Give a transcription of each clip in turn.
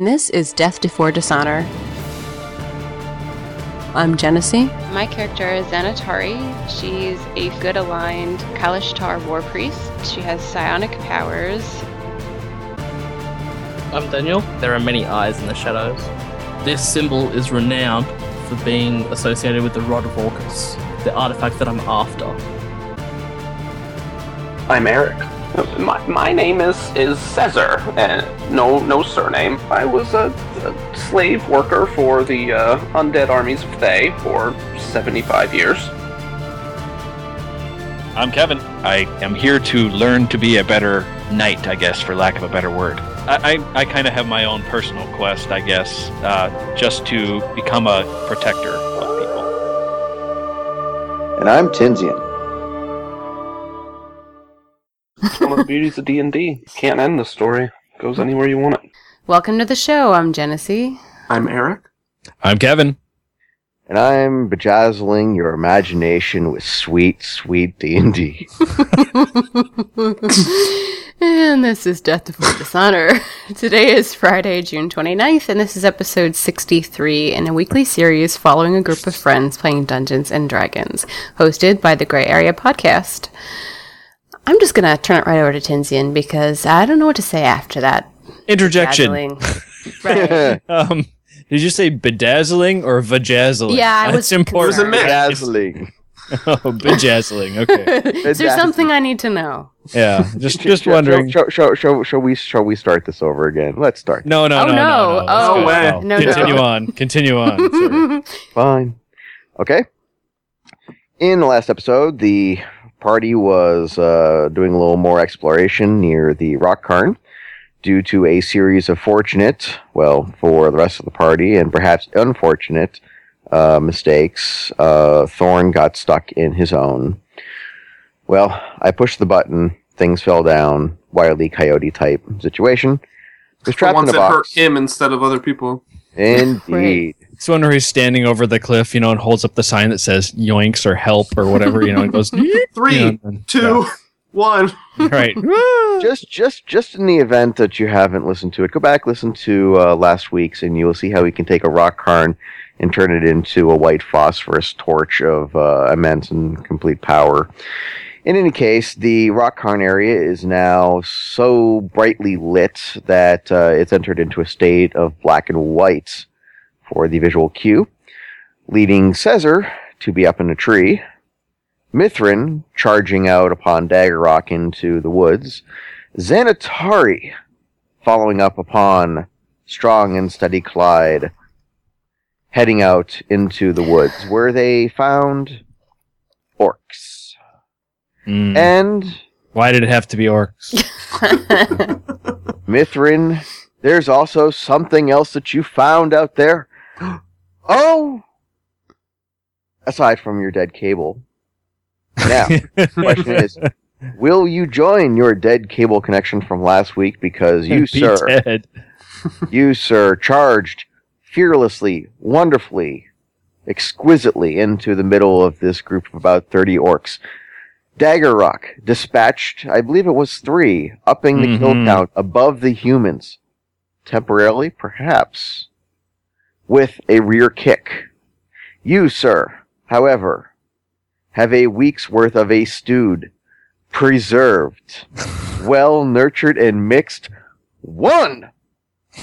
This is Death Before Dishonor. I'm Genesee. My character is Xanatari. She's a good aligned Kalashtar war priest. She has psionic powers. I'm Daniel. There are many eyes in the shadows. This symbol is renowned for being associated with the Rod of Orcus, the artifact that I'm after. I'm Eric. My, my name is is Caesar, and no no surname. I was a, a slave worker for the uh, undead armies of Thay for 75 years. I'm Kevin. I am here to learn to be a better knight, I guess, for lack of a better word. I, I, I kind of have my own personal quest, I guess, uh, just to become a protector of people. And I'm Tinsian. One of the beauties of D&D. Can't end the story. Goes anywhere you want it. Welcome to the show. I'm Genesee. I'm Eric. I'm Kevin. And I'm bejazzling your imagination with sweet, sweet D&D. and this is Death Before Dishonor. Today is Friday, June 29th, and this is episode 63 in a weekly series following a group of friends playing Dungeons and Dragons, hosted by the Gray Area Podcast. I'm just going to turn it right over to Tinsian because I don't know what to say after that. Interjection. Right. Um, did you say bedazzling or vajazzling? Yeah, I was That's important. concerned. Bedazzling. oh, bedazzling. Okay. Is there something I need to know? Yeah. Just just wondering. Shall, shall, shall, shall we shall we start this over again? Let's start. No, no, Oh, no, no. no, no. Oh, go. way. No. No, no. Continue on. Continue on. Fine. Okay. In the last episode, the party was uh, doing a little more exploration near the rock cairn. Due to a series of fortunate, well, for the rest of the party, and perhaps unfortunate uh, mistakes, uh, Thorn got stuck in his own. Well, I pushed the button, things fell down, Wily Coyote type situation. Was trapped once in it a hurt him instead of other people. Indeed. It's one where he's standing over the cliff, you know, and holds up the sign that says "yoinks" or "help" or whatever, you know, and goes Three, you know, and- two, one. right. just just just in the event that you haven't listened to it, go back listen to uh, last week's, and you'll see how we can take a rock cairn and turn it into a white phosphorus torch of uh, immense and complete power. In any case, the rock cairn area is now so brightly lit that uh, it's entered into a state of black and white for the visual cue, leading Caesar to be up in a tree, Mithrin charging out upon Dagger Rock into the woods, Xanatari following up upon Strong and Steady Clyde heading out into the woods where they found orcs. Mm. And Why did it have to be orcs? Mithrin, there's also something else that you found out there. Oh! Aside from your dead cable. Now, the question is, will you join your dead cable connection from last week because you, Be sir, dead. you, sir, charged fearlessly, wonderfully, exquisitely into the middle of this group of about 30 orcs. Dagger Rock dispatched, I believe it was three, upping the kill Mhm. count above the humans. Temporarily, perhaps. With a rear kick. You, sir, however, have a week's worth of a stewed, preserved, well nurtured, and mixed one.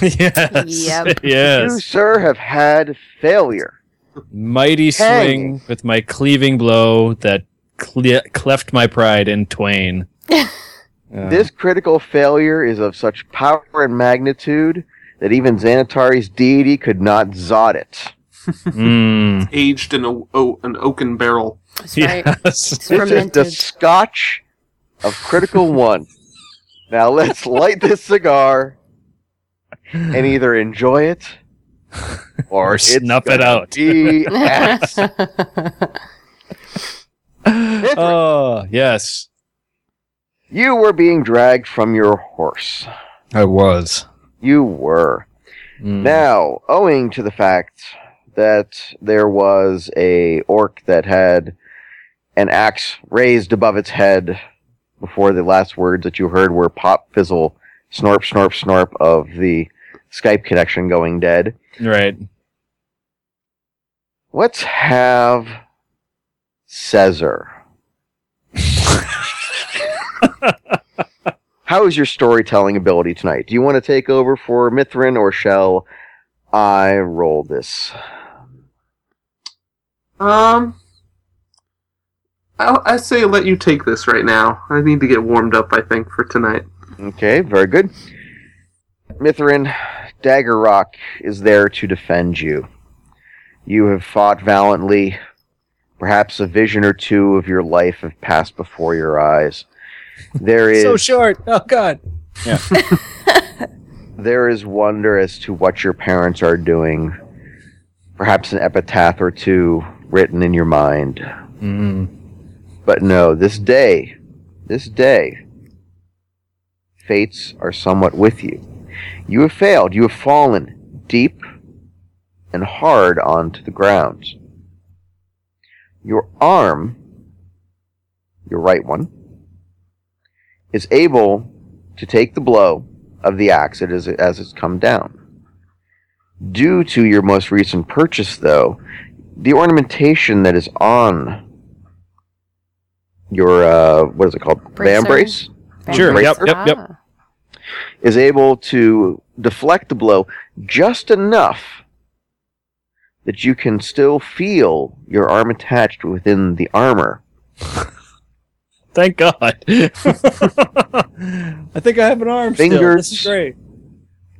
yes. Yep. You, sir, have had failure. Mighty Hang. swing with my cleaving blow that cle- cleft my pride in twain. Uh, This critical failure is of such power and magnitude that even Xanatari's deity could not zot it. mm, Aged in a, o- an oaken barrel. That's right. yes. It's This is the scotch of critical one. Now let's light this cigar and either enjoy it or, Or snuff it gonna out. Be ass. oh, yes. you were being dragged from your horse. I was. You were. Mm. Now, owing to the fact that there was a orc that had an axe raised above its head before the last words that you heard were pop, fizzle, snorp, snorp, snorp of the Skype connection going dead. Right. Let's have Caesar. How is your storytelling ability tonight? Do you want to take over for Mithrin or shall I roll this? Um, I I say let you take this right now. I need to get warmed up. I think for tonight. Okay, very good. Mithrin, Dagger Rock is there to defend you. You have fought valiantly. Perhaps a vision or two of your life have passed before your eyes. There is So short. Oh God. Yeah. there is wonder as to what your parents are doing. Perhaps an epitaph or two written in your mind. Mm. But no, this day, this day, fates are somewhat with you. You have failed. You have fallen deep and hard onto the ground. Your arm, your right one, is able to take the blow of the axe as, it- as it's come down. Due to your most recent purchase, though, the ornamentation that is on your uh, what is it called? Bracer? Vambrace Sure, Bracer? yep, yep, yep. Ah. is able to deflect the blow just enough that you can still feel your arm attached within the armor. Thank God. I think I have an arm. Still. This Fingers. is great.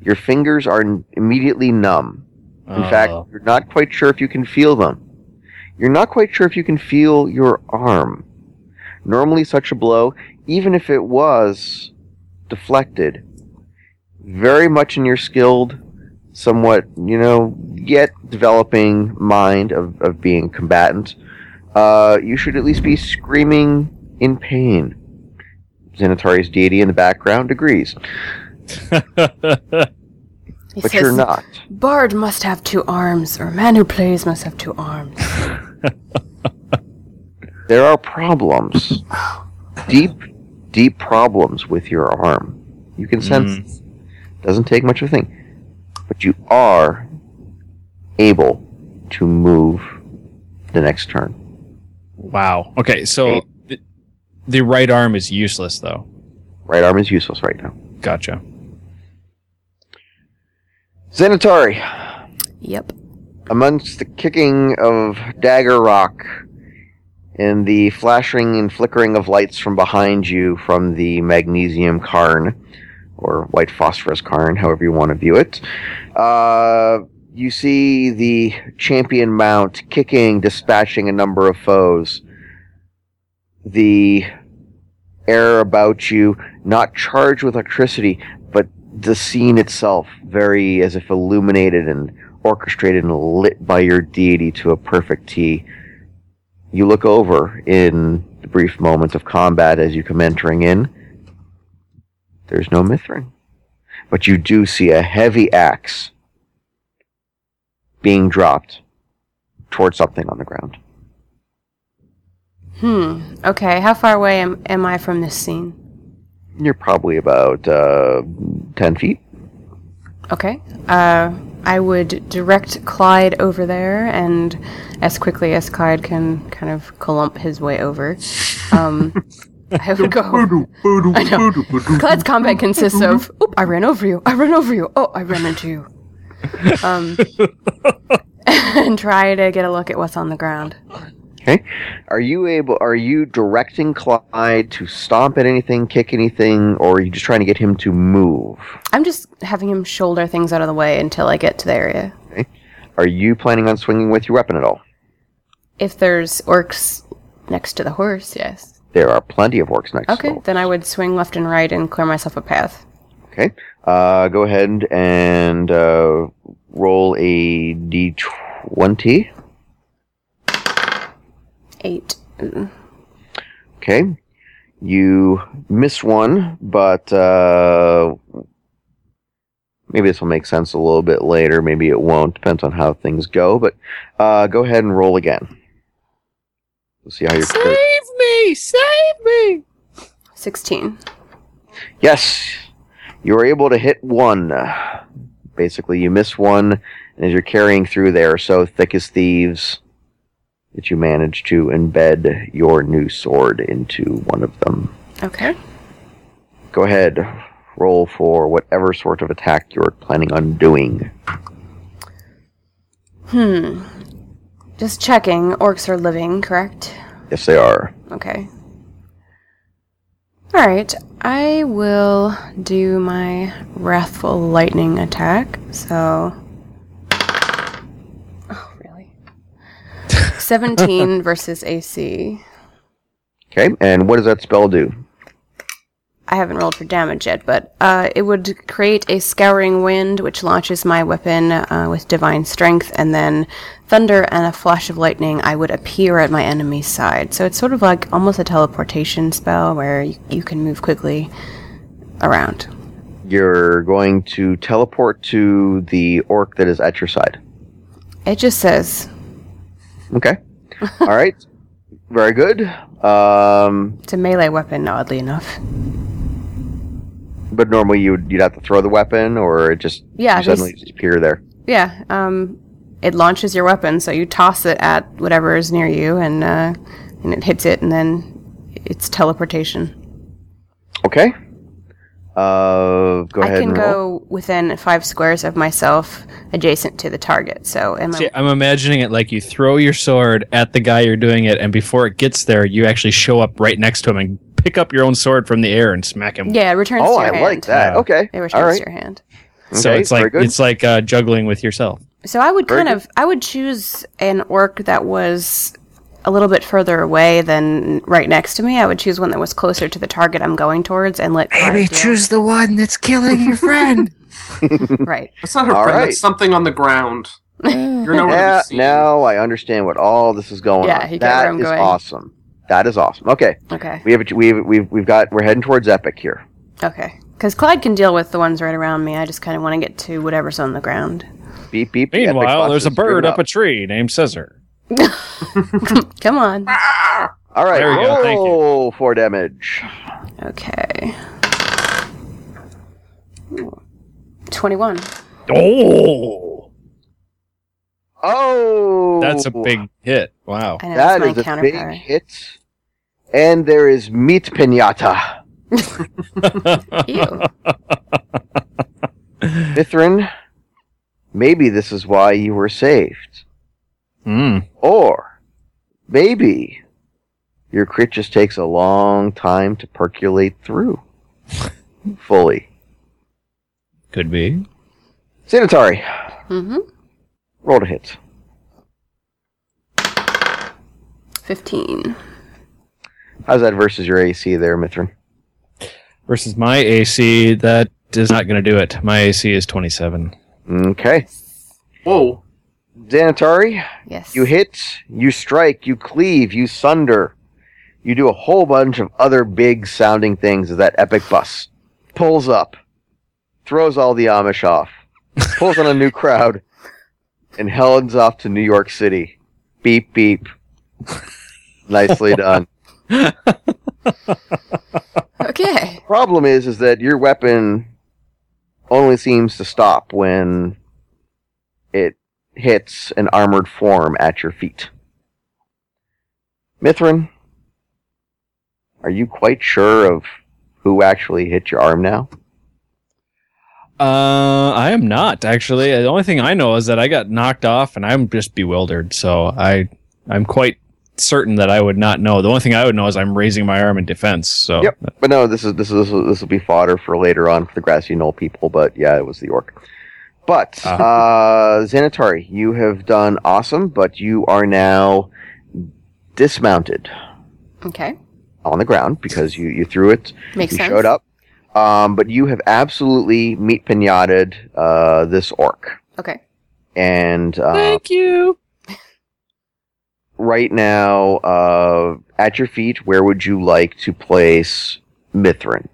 Your fingers are n- immediately numb. In oh. fact, Oh. you're not quite sure if you can feel them. You're not quite sure if you can feel your arm. Normally, such a blow, even if it was deflected, very much in your skilled, somewhat, you know, yet developing mind of, of being combatant, uh, you should at least be screaming in pain. Xanatari's deity in the background agrees, but says, you're not. Bard must have two arms, or a man who plays must have two arms. There are problems. deep, deep problems with your arm. You can sense it. Doesn't take much of a thing. But you are able to move the next turn. wow. Okay, so the, the right arm is useless, though. Right arm is useless right now. Gotcha. Xanatari, Yep. amongst the kicking of Dagger Rock and the flashing and flickering of lights from behind you from the magnesium cairn, or white phosphorus cairn, however you want to view it, uh, you see the champion mount kicking, dispatching a number of foes. The air about you, not charged with electricity, but the scene itself, very as if illuminated and orchestrated and lit by your deity to a perfect T. You look over in the brief moments of combat as you come entering in. There's no Mithrin. But you do see a heavy axe being dropped towards something on the ground. Hmm. Okay. How far away am, am I from this scene? You're probably about uh, 10 feet. Okay. Uh, I would direct Clyde over there, and as quickly as Clyde can kind of clump his way over, um, I would go. I know. Clyde's combat consists of, oop, I ran over you, I ran over you, oh, I ran into you. Um, and try to get a look at what's on the ground. Okay. Are you able? Are you directing Clyde to stomp at anything, kick anything, or are you just trying to get him to move? I'm just having him shoulder things out of the way until I get to the area. Okay. Are you planning on swinging with your weapon at all? If there's orcs next to the horse, yes. There are plenty of orcs next. To Okay, to then I would swing left and right and clear myself a path. Okay. Uh, go ahead and uh, roll a d20. Eight. Mm. Okay. You miss one, but uh, maybe this will make sense a little bit later. Maybe it won't. Depends on how things go. But uh, go ahead and roll again. We'll see how you're. Me! Save me! 16. Yes, you were able to hit one, Basically, you miss one, and as you're carrying through, they are so thick as thieves that you manage to embed your new sword into one of them. Okay. Go ahead, roll for whatever sort of attack you're planning on doing. Hmm. Just checking. Orcs are living, correct? Yes, they are. Okay. Alright, I will do my Wrathful Lightning attack. So. Oh, really? 17 versus AC. Okay, and what does that spell do? I haven't rolled for damage yet, but uh, it would create a Scouring Wind, which launches my weapon uh, with Divine Strength, and then Thunder and a Flash of Lightning, I would appear at my enemy's side. So it's sort of like almost a teleportation spell where you, you can move quickly around. You're going to teleport to the orc that is at your side. It just says Okay. All right. Very good. Um, it's a melee weapon, oddly enough. But normally you'd you'd have to throw the weapon, or it just Yeah, you suddenly just- just appear there. Yeah, um, it launches your weapon, so you toss it at whatever is near you, and uh, and it hits it, and then it's teleportation. Okay. Uh, go I ahead can and go within five squares of myself, adjacent to the target. So, am I? See, I'm imagining it like you throw your sword at the guy you're doing it, and before it gets there, you actually show up right next to him and pick up your own sword from the air and smack him. Yeah, it returns Oh, to your hand. Oh, I hand. like that. Yeah. Okay. It returns All right. to your hand. So Okay, it's like it's like uh, juggling with yourself. So I would Very kind good. of, I would choose an orc that was a little bit further away than right next to me. I would choose one that was closer to the target I'm going towards, and let Maybe choose the one that's killing your friend. right. That's not her All friend. right. That's something on the ground. You're nowhere Yeah, now I understand what all this is going Yeah, on. you get where That I'm going. awesome. That is awesome. Okay, Okay. we have a, we've we've we've got we're heading towards epic here. Okay. Because Clyde can deal with the ones right around me. I just kind of want to get to whatever's on the ground. Beep beep. the Meanwhile, there's a bird up a tree named Scissor. Come on. All right, There we go, thank you. roll for damage. Okay. Ooh. 21. Oh, Oh, that's a big hit! Wow. I know that's a big hit. And there is meat pinata. Ew. Mithrin, maybe this is why you were saved. Hmm. Or maybe your crit just takes a long time to percolate through fully. Could be. Xanatari, Mm-hmm. roll to hit. 15. How's that versus your AC there, Mithrin? Versus my AC, that is not going to do it. My AC is 27. Okay. Whoa. Xanatari, Yes. you hit, you strike, you cleave, you sunder. You do a whole bunch of other big sounding things as that epic bus pulls up, throws all the Amish off, pulls on a new crowd, and heads off to New York City. Beep beep. Nicely done. Okay. Problem is, is that your weapon only seems to stop when it hits an armored form at your feet. Mithrin, are you quite sure of who actually hit your arm now? Uh, I am not actually. The only thing I know is that I got knocked off, and I'm just bewildered. So I, I'm quite certain that I would not know. The only thing I would know is I'm raising my arm in defense. So Yep. But no, this is this is this will be fodder for later on for the grassy knoll people. But yeah, it was the orc. But Ah. uh, Xanatari, you have done awesome, but you are now dismounted Okay. on the ground because you you threw it. Makes you sense. showed up. Um, but you have absolutely meat pinated uh, this orc, Okay. and uh, thank you. Right now, uh, at your feet, where would you like to place Mithrin?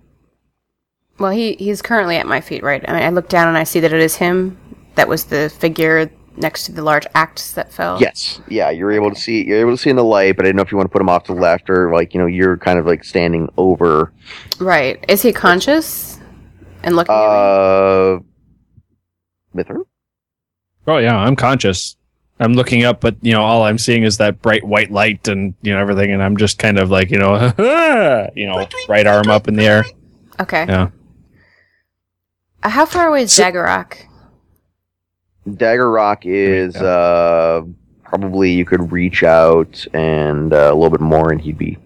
Well, he he's currently at my feet, right? I mean, I look down and I see that it is him. That was the figure next to the large axe that fell. Yes, yeah, you're able to see. You're able to see in the light, but I don't know if you want to put him off to the left or like you know you're kind of like standing over. Right. Is he conscious and looking at me? Uh, Mithrin? Oh yeah, I'm conscious. I'm looking up, but you know, all I'm seeing is that bright white light and you know everything, and I'm just kind of like you know, you know, right arm up in the air. Okay. Yeah. Uh, how far away is Dagger Rock? Dagger Rock is uh, probably you could reach out and uh, a little bit more, and he'd be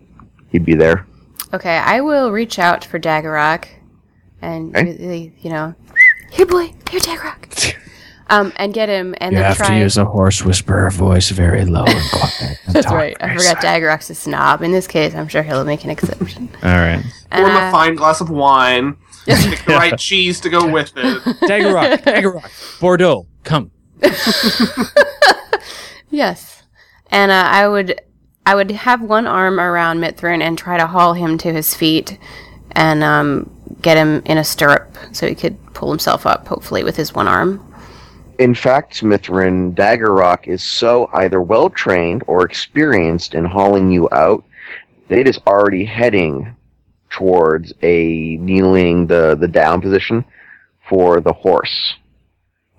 he'd be there. Okay, I will reach out for Dagger Rock and Okay. really, you know, here, boy, here, Dagger Rock. Um, and get him, and you then have try. to use a horse whisperer voice, very low and quiet. and That's right. I forgot Dagger Rock's a snob. In this case, I'm sure he'll make an exception. All right, Pour him Uh, a fine glass of wine. Pick the right cheese to go with it. Dagger Rock, Bordeaux, come. Yes, and uh, I would, I would have one arm around Mithrin and try to haul him to his feet, and um, get him in a stirrup so he could pull himself up, hopefully with his one arm. In fact, Mithrin, Dagger Rock is so either well trained or experienced in hauling you out that it is already heading towards a kneeling, the, the down position for the horse.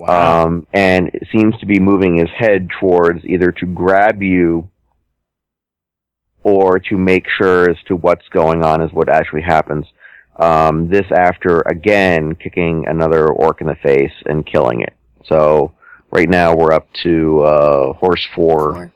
Um, and it seems to be moving his head towards either to grab you or to make sure as to what's going on is what actually happens. Um, this after again kicking another orc in the face and killing it. So right now we're up to uh, horse four, Four.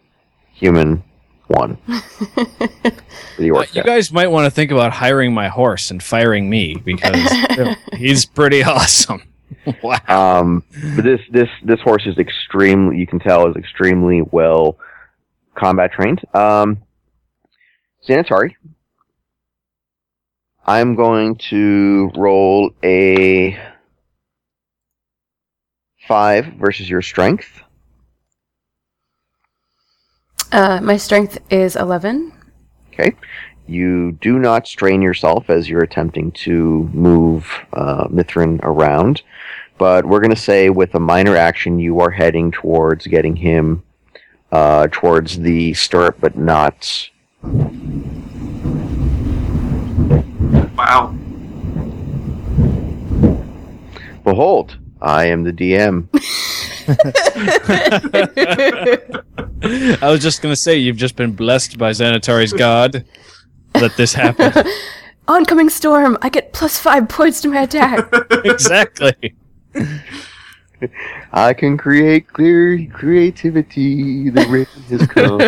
human one. For the Uh, you guys might want to think about hiring my horse and firing me because he's pretty awesome. wow. Um, but this this this horse is extremely. You can tell is extremely well combat trained. Um, Xanatari. I'm going to roll a five versus your strength. Uh, my strength is 11. Okay. You do not strain yourself as you're attempting to move uh, Mithrin around, but we're going to say with a minor action, you are heading towards getting him uh, towards the stirrup, but not. Wow. Behold, I am the DM. I was just gonna say you've just been blessed by Xanatari's god. Let this happen. Oncoming storm! I get plus five points to my attack. exactly. I can create clear creativity. The rain has come.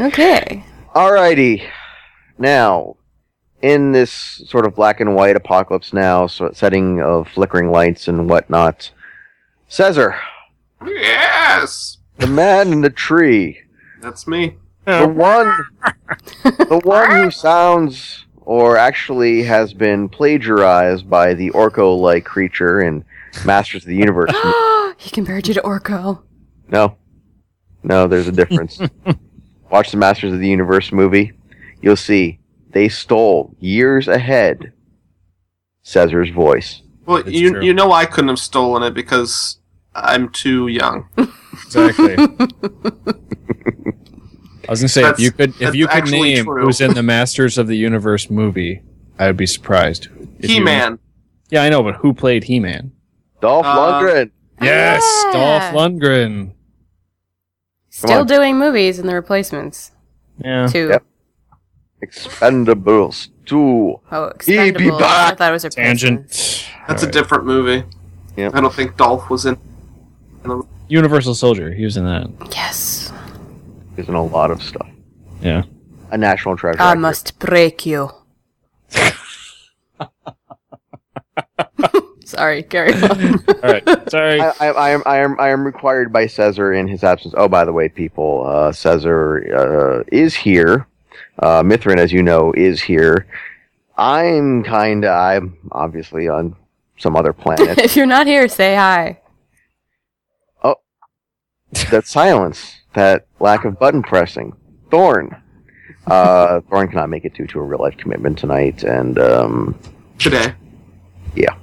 okay. Alrighty. Now, in this sort of black and white apocalypse now, so setting of flickering lights and whatnot, Caesar, Yes! the man in the tree, That's me. Oh. the one, the one who sounds or actually has been plagiarized by the Orko-like creature in Masters of the Universe. he compared you to Orko. No, no, there's a difference. Watch the Masters of the Universe movie. You'll see they stole years ahead Caesar's voice. Well, It's you true. you know I couldn't have stolen it because I'm too young. Exactly. I was gonna say if you could if you could name true. who's in the Masters of the Universe movie, I would be surprised. He Man. Yeah, I know, but who played He Man? Dolph Uh, Lundgren. Yes, Yeah. Dolph Lundgren. Still doing movies in the replacements. Yeah. Two. Yep. Expendables 2. Oh, He be Expendables. I thought it was replacements. Tangent. That's a Alright. different movie. Yep. I don't think Dolph was in. Universal Soldier. He was in that. Yes. There's in a lot of stuff. Yeah. A national treasure. I actor. must break you. Sorry, carry on. All right. Sorry. I, I, I am I am I am required by Caesar in his absence. Oh, by the way, people, uh, Caesar uh, is here. Uh, Mithrin, as you know, is here. I'm kinda. I'm obviously on some other planet. if you're not here, say hi. Oh, that silence, that lack of button pressing. Thorn. Uh, Thorn cannot make it due to a real life commitment tonight, and um, Today. Yeah.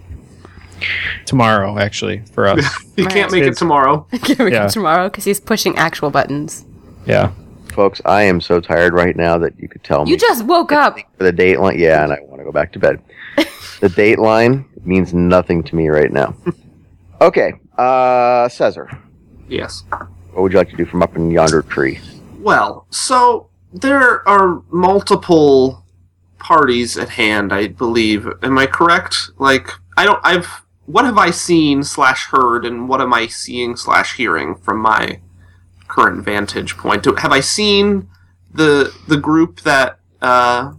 Tomorrow, actually, for us. He can't make it tomorrow. Can we Yeah. get tomorrow? Because he's pushing actual buttons. yeah. Folks, I am so tired right now that you could tell me You just woke up. for the dateline. Yeah, and I want to go back to bed. the dateline means nothing to me right now. Okay, uh, Caesar, Yes. what would you like to do from up in yonder tree? Well, so there are multiple parties at hand, I believe. Am I correct? Like, I don't. I've. What have I seen slash heard, and what am I seeing slash hearing from my current vantage point? Do, have I seen the the group that uh,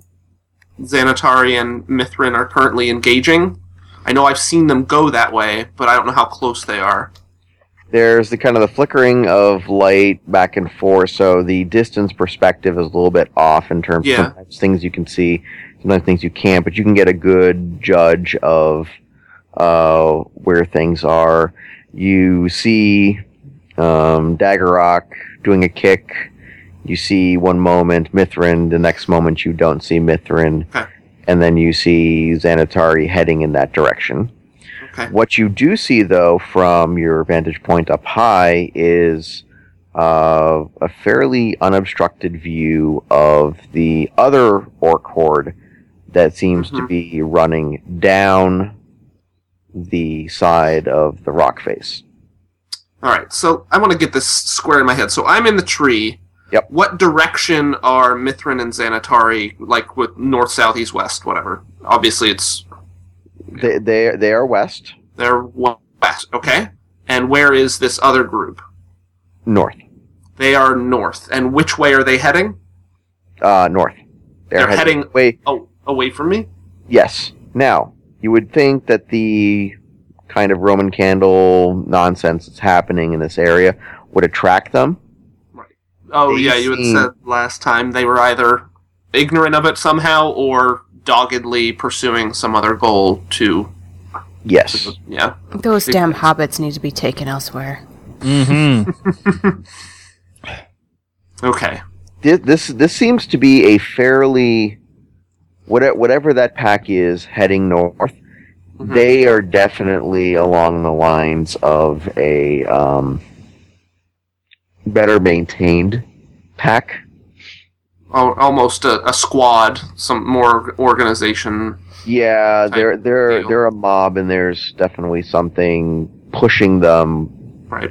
Xanatari and Mithrin are currently engaging? I know I've seen them go that way, but I don't know how close they are. There's the kind of the flickering of light back and forth, so the distance perspective is a little bit off in terms Yeah. of things you can see, sometimes things you can't, but you can get a good judge of uh, where things are. You see um, Daggerrock doing a kick. You see one moment Mithrin, the next moment you don't see Mithrin. Okay. And then you see Xanatari heading in that direction. Okay. What you do see, though, from your vantage point up high is uh, a fairly unobstructed view of the other orc horde that seems to Mhm. be running down the side of the rock face. All right, so I want to get this square in my head. So I'm in the tree. Yep. What direction are Mithrin and Xanatari, like with north, south, east, west, whatever? Obviously, it's They, they, they are west, they're west. Okay. And where is this other group? north, They are north. And which way are they heading? uh, north. They're heading- Wait, Oh, away from me. yes. Now, you would think that the kind of Roman candle nonsense that's happening in this area would attract them. Right. Oh They yeah, you had seem- said last time they were either ignorant of it somehow or doggedly pursuing some other goal to. Yes. Yeah. Those damn hobbits need to be taken elsewhere. Mm-hmm. Okay. This, this this seems to be a fairly whatever, whatever that pack is heading north. Mhm. They are definitely along the lines of a um, better maintained pack. Almost a, a squad, some more organization. Yeah, they're they're deal. they're a mob, and there's definitely something pushing them. Right.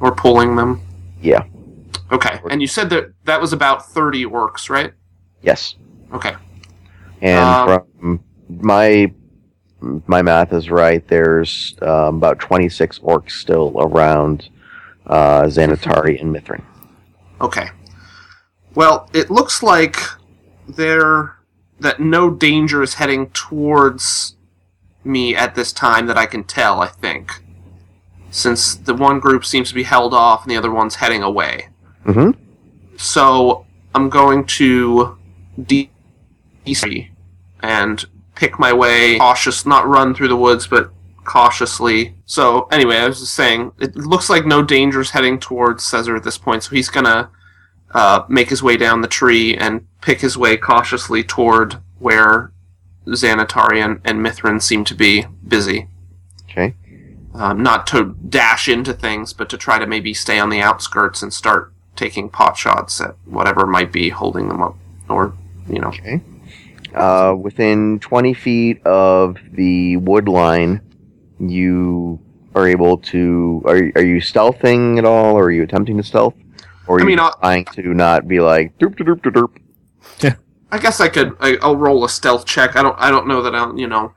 Or pulling them. Yeah. Okay. And you said that that was about 30 orcs, right? Yes, Okay. and Um, from my my math is right. There's um, about 26 orcs still around uh, Xanatari and Mithrin. Okay. Well, it looks like there that no danger is heading towards me at this time that I can tell, I think. Since the one group seems to be held off and the other one's heading away. Mm-hmm. So I'm going to de- and pick my way cautious, not run through the woods, but cautiously. So anyway, I was just saying, it looks like no danger's heading towards Caesar at this point, so he's gonna uh, make his way down the tree and pick his way cautiously toward where Xanatari and, and Mithrin seem to be busy. Okay. Um, not to dash into things, but to try to maybe stay on the outskirts and start taking pot shots at whatever might be holding them up, or you know. Okay. Uh, within 20 feet of the wood line, you are able to. Are, are you stealthing at all, or are you attempting to stealth? Or are I you mean, I'll- trying to not be like derp derp derp derp? I guess I could. I, I'll roll a stealth check. I don't. I don't know that I'll. You know,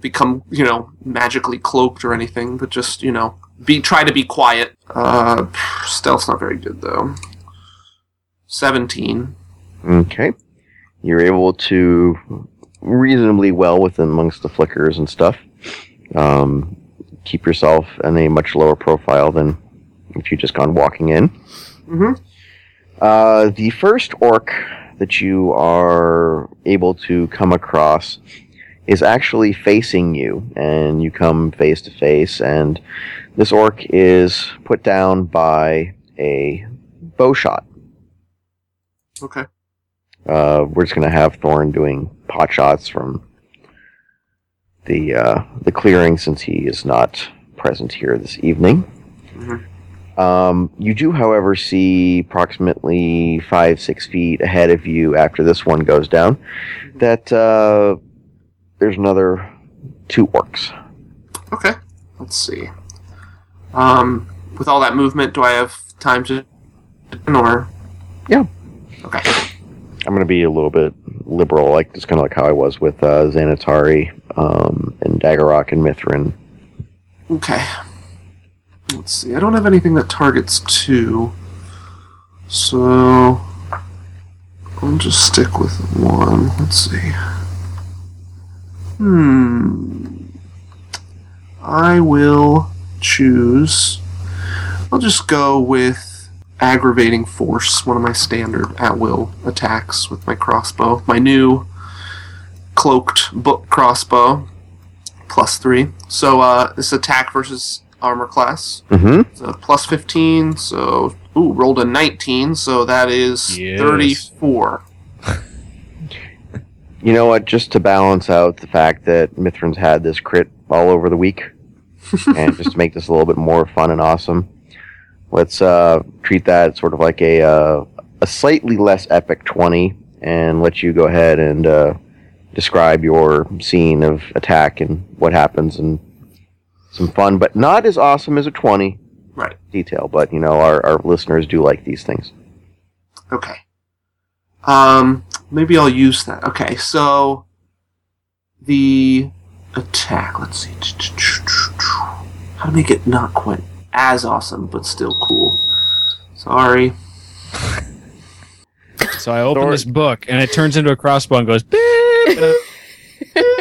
become you know magically cloaked or anything, but just you know, be try to be quiet. Uh, stealth's not very good though. Seventeen. Okay. You're able to reasonably well within amongst the flickers and stuff. Um, keep yourself in a much lower profile than if you just gone walking in. Mm-hmm. Uh, the first orc that you are able to come across is actually facing you, and you come face to face, and this orc is put down by a bow shot. Okay. Uh, we're just gonna have Thorn doing pot shots from the uh, the clearing since he is not present here this evening. Mhm. Um, you do, however, see approximately five six feet ahead of you after this one goes down that uh, there's another two orcs. Okay. Let's see. Um, with all that movement, do I have time to or? Yeah. Okay. I'm going to be a little bit liberal, like just kind of like how I was with uh, Xanatari um, and Daggerrock and Mithrin. Okay. Let's see. I don't have anything that targets two, so I'll just stick with one. Let's see. Hmm. I will choose. I'll just go with aggravating force, one of my standard at will attacks with my crossbow. My new cloaked book crossbow, plus three. So uh, this attack versus armor class. Mm-hmm. So plus 15, so ooh, rolled a 19, so that is Yes. 34. You know what? Just to balance out the fact that Mithrin's had this crit all over the week, and just to make this a little bit more fun and awesome, let's uh, treat that sort of like a uh, a slightly less epic twenty, and let you go ahead and uh, describe your scene of attack and what happens, and some fun, but not as awesome as a twenty Right. detail. But you know, our, our listeners do like these things. Okay. Um, maybe I'll use that. Okay, so the attack. Let's see. How to make it not quite as awesome, but still cool. Sorry. So I open Thor- this book and it turns into a crossbow and goes beep.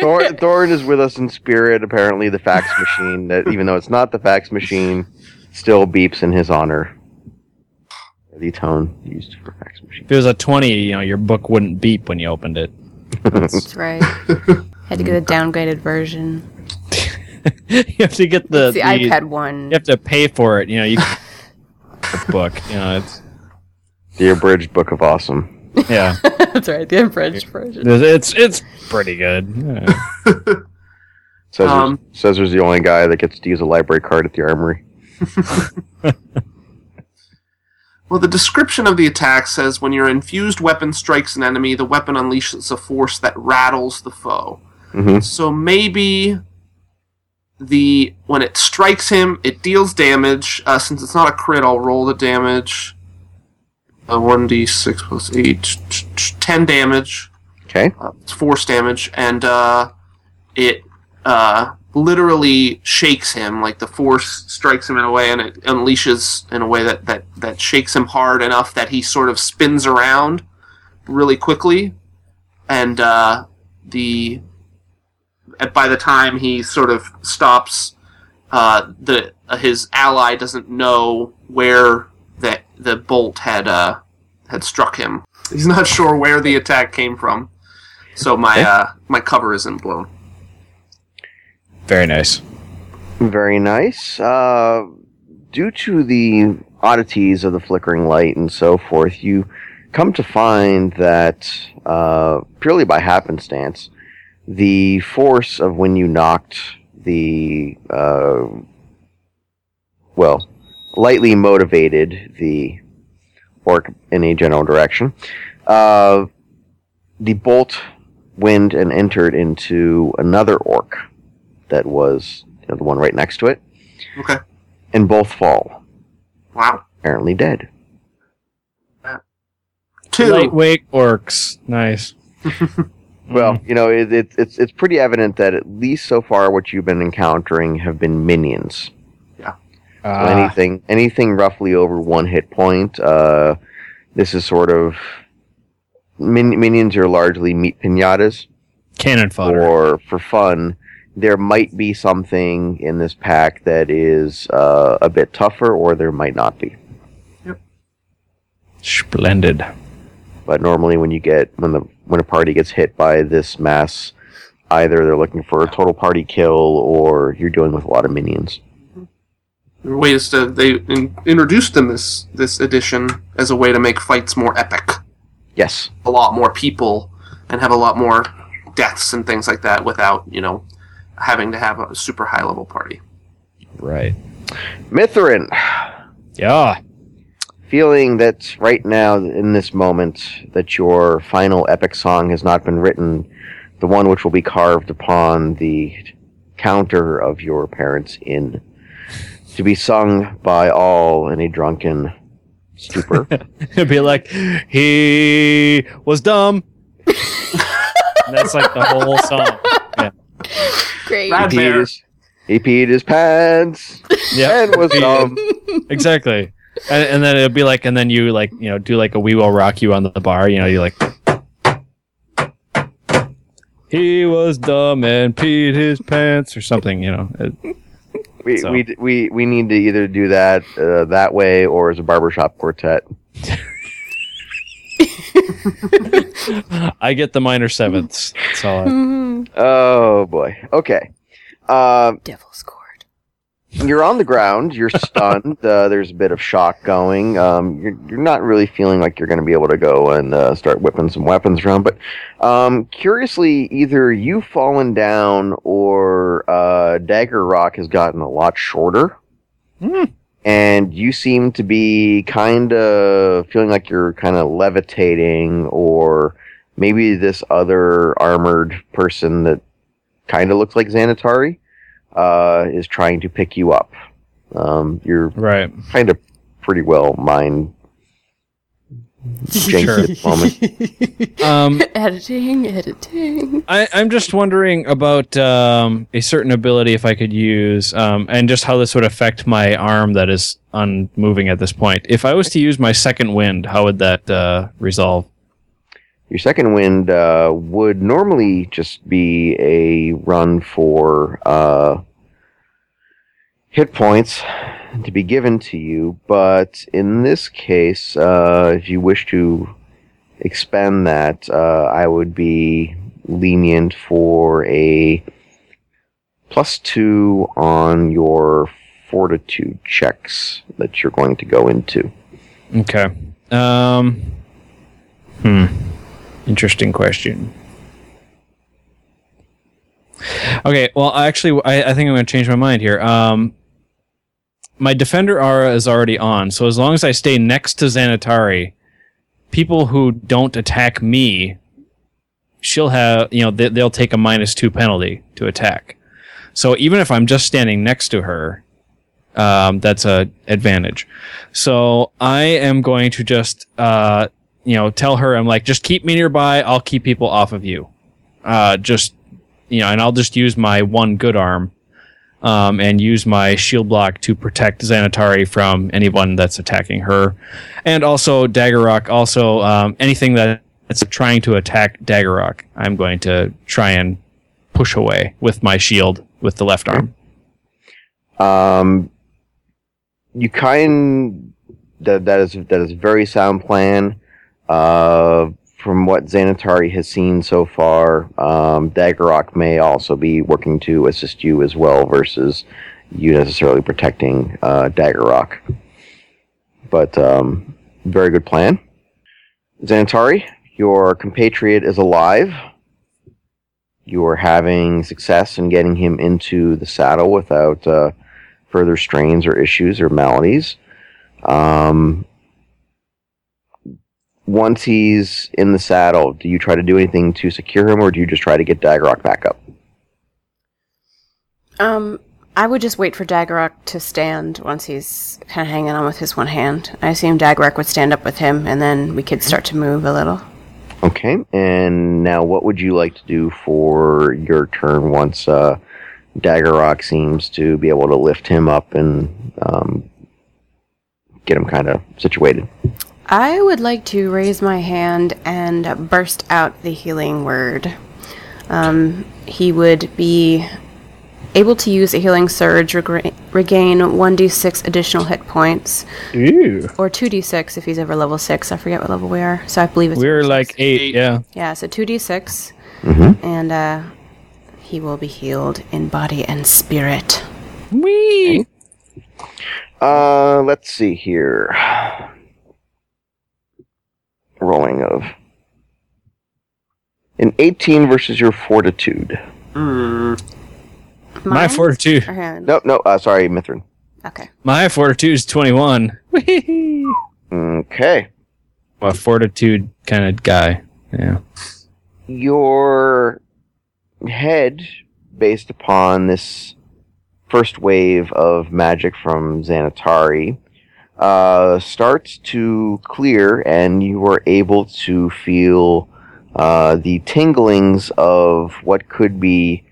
Thor- Thorin is with us in spirit. Apparently, the fax machine, that even though it's not the fax machine, still beeps in his honor. The tone used for fax machine. If it was a 20, you know, your book wouldn't beep when you opened it. That's right. Had to get a downgraded version. you have to get the, It's the, iPad one. You have to pay for it. You know, you the book. You know, it's The abridged book of awesome. yeah, That's right, the abridged version. it's it's pretty good. Yeah. Caesar's, Um, Caesar's the only guy that gets to use a library card at the armory. Well, the description of the attack says when your infused weapon strikes an enemy, the weapon unleashes a force that rattles the foe. hmm So maybe the when it strikes him, it deals damage. Uh, since it's not a crit, I'll roll the damage. Uh, 1d6 plus 8, 10 damage. Okay. Uh, it's force damage, and uh, it uh, literally shakes him. Like the force strikes him in a way, and it unleashes in a way that, that, that shakes him hard enough that he sort of spins around really quickly. And uh, the by the time he sort of stops, uh, the uh, his ally doesn't know where the the bolt had uh, had struck him. He's not sure where the attack came from, so my uh, my cover isn't blown. Very nice. Very nice. Uh, due to the oddities of the flickering light and so forth, you come to find that uh, purely by happenstance, the force of when you knocked the uh, well, lightly motivated the orc in a general direction. Uh, the bolt went and entered into another orc that was you know, the one right next to it, Okay. and both fall, Wow. apparently dead. Two. Lightweight orcs. Nice. Well, you know, it, it, it's it's pretty evident that at least so far, what you've been encountering have been minions. So Ah, anything anything roughly over one hit point, uh, this is sort of min- minions are largely meat pinatas, cannon fodder. or for fun. There might be something in this pack that is uh, a bit tougher, or there might not be. Yep. Splendid. But normally, when you get when the when a party gets hit by this mass, either they're looking for a total party kill, or you're dealing with a lot of minions. Their way is to they in, introduced in this this edition as a way to make fights more epic, Yes, a lot more people, and have a lot more deaths and things like that without you know having to have a super high level party. Right. Mithrin, Yeah. Feeling that right now in this moment that your final epic song has not been written, the one which will be carved upon the counter of your parents' inn. to be sung by all in a drunken stupor. It'd be like, he was dumb. And that's like the whole song. Great. That- he, peed his, he peed his pants Yeah, and was dumb. exactly. And, and then it'd be like, and then you like, you know, do like a "We Will Rock You" on the bar. You know, you like. He was dumb and peed his pants, or something. You know, It- We, So- we, we, we need to either do that uh, that way or as a barbershop quartet. I get the minor sevenths. That's all. I, Mhm. Oh boy. Okay. Uh, Devil's Cord. You're on the ground. You're stunned. uh, there's a bit of shock going. Um, you're, you're not really feeling like you're going to be able to go and uh, start whipping some weapons around. But um, curiously, either you've fallen down or uh, Dagger Rock has gotten a lot shorter. Hmm. And you seem to be kind of feeling like you're kind of levitating, or maybe this other armored person that kind of looks like Xanatari uh, is trying to pick you up. Um, you're right. kind of pretty well mind jinxed Sure. at the moment. Um, editing, editing. I, I'm just wondering about um, a certain ability if I could use, um, and just how this would affect my arm that is unmoving at this point. If I was to use my second wind, how would that uh, resolve? Your second wind uh, would normally just be a run for uh, hit points to be given to you, but in this case, uh, if you wish to expend that, uh, I would be lenient for a plus two on your fortitude checks that you're going to go into. Okay. Um, hmm. Interesting question. Okay, well, actually, I, I think I'm going to change my mind here. Um, my defender aura is already on, so as long as I stay next to Xanatari, people who don't attack me, she'll have, you know, they, they'll take a minus two penalty to attack. So even if I'm just standing next to her, um, that's a advantage. So I am going to just, uh, you know, tell her I'm like, just keep me nearby. I'll keep people off of you. Uh, just, you know, and I'll just use my one good arm, um, and use my shield block to protect Xanatari from anyone that's attacking her, and also Daggerrock. Also, um, anything that's trying to attack Daggerrock, I'm going to try and push away with my shield with the left arm. Um, you kind that that is that is a very sound plan. Uh, from what Xanatari has seen so far, um, may also be working to assist you as well, versus you necessarily protecting uh. But um, very good plan. Xanatari, your compatriot is alive. You are having success in getting him into the saddle without uh, further strains or issues or maladies. Um, once he's in the saddle, do you try to do anything to secure him, or do you just try to get Daggerrock back up? Um, I would just wait for Daggerrock to stand once he's kind of hanging on with his one hand. I assume Daggerrock would stand up with him, and then we could start to move a little. Okay, and now what would you like to do for your turn once uh, seems to be able to lift him up and um, get him kind of situated? I would like to raise my hand and burst out the healing word. Um, he would be able to use a healing surge, regra- regain 1d6 additional hit points, Ooh. or 2d6 if he's ever level 6. I forget what level we are. So I believe it's. We're like six. eight, Eight. yeah. Yeah, so 2d6, Mm-hmm. and uh, he will be healed in body and spirit. Wee. Uh, let's see here. Rolling of an 18 versus your fortitude. Hmm. My fortitude. Or him? No, no, uh, sorry, Mithrin. Okay. My fortitude is 21. Okay. I'm a fortitude kind of guy. Yeah. Your head, based upon this first wave of magic from Xanatari uh, starts to clear, and you are able to feel uh, the tinglings of what could be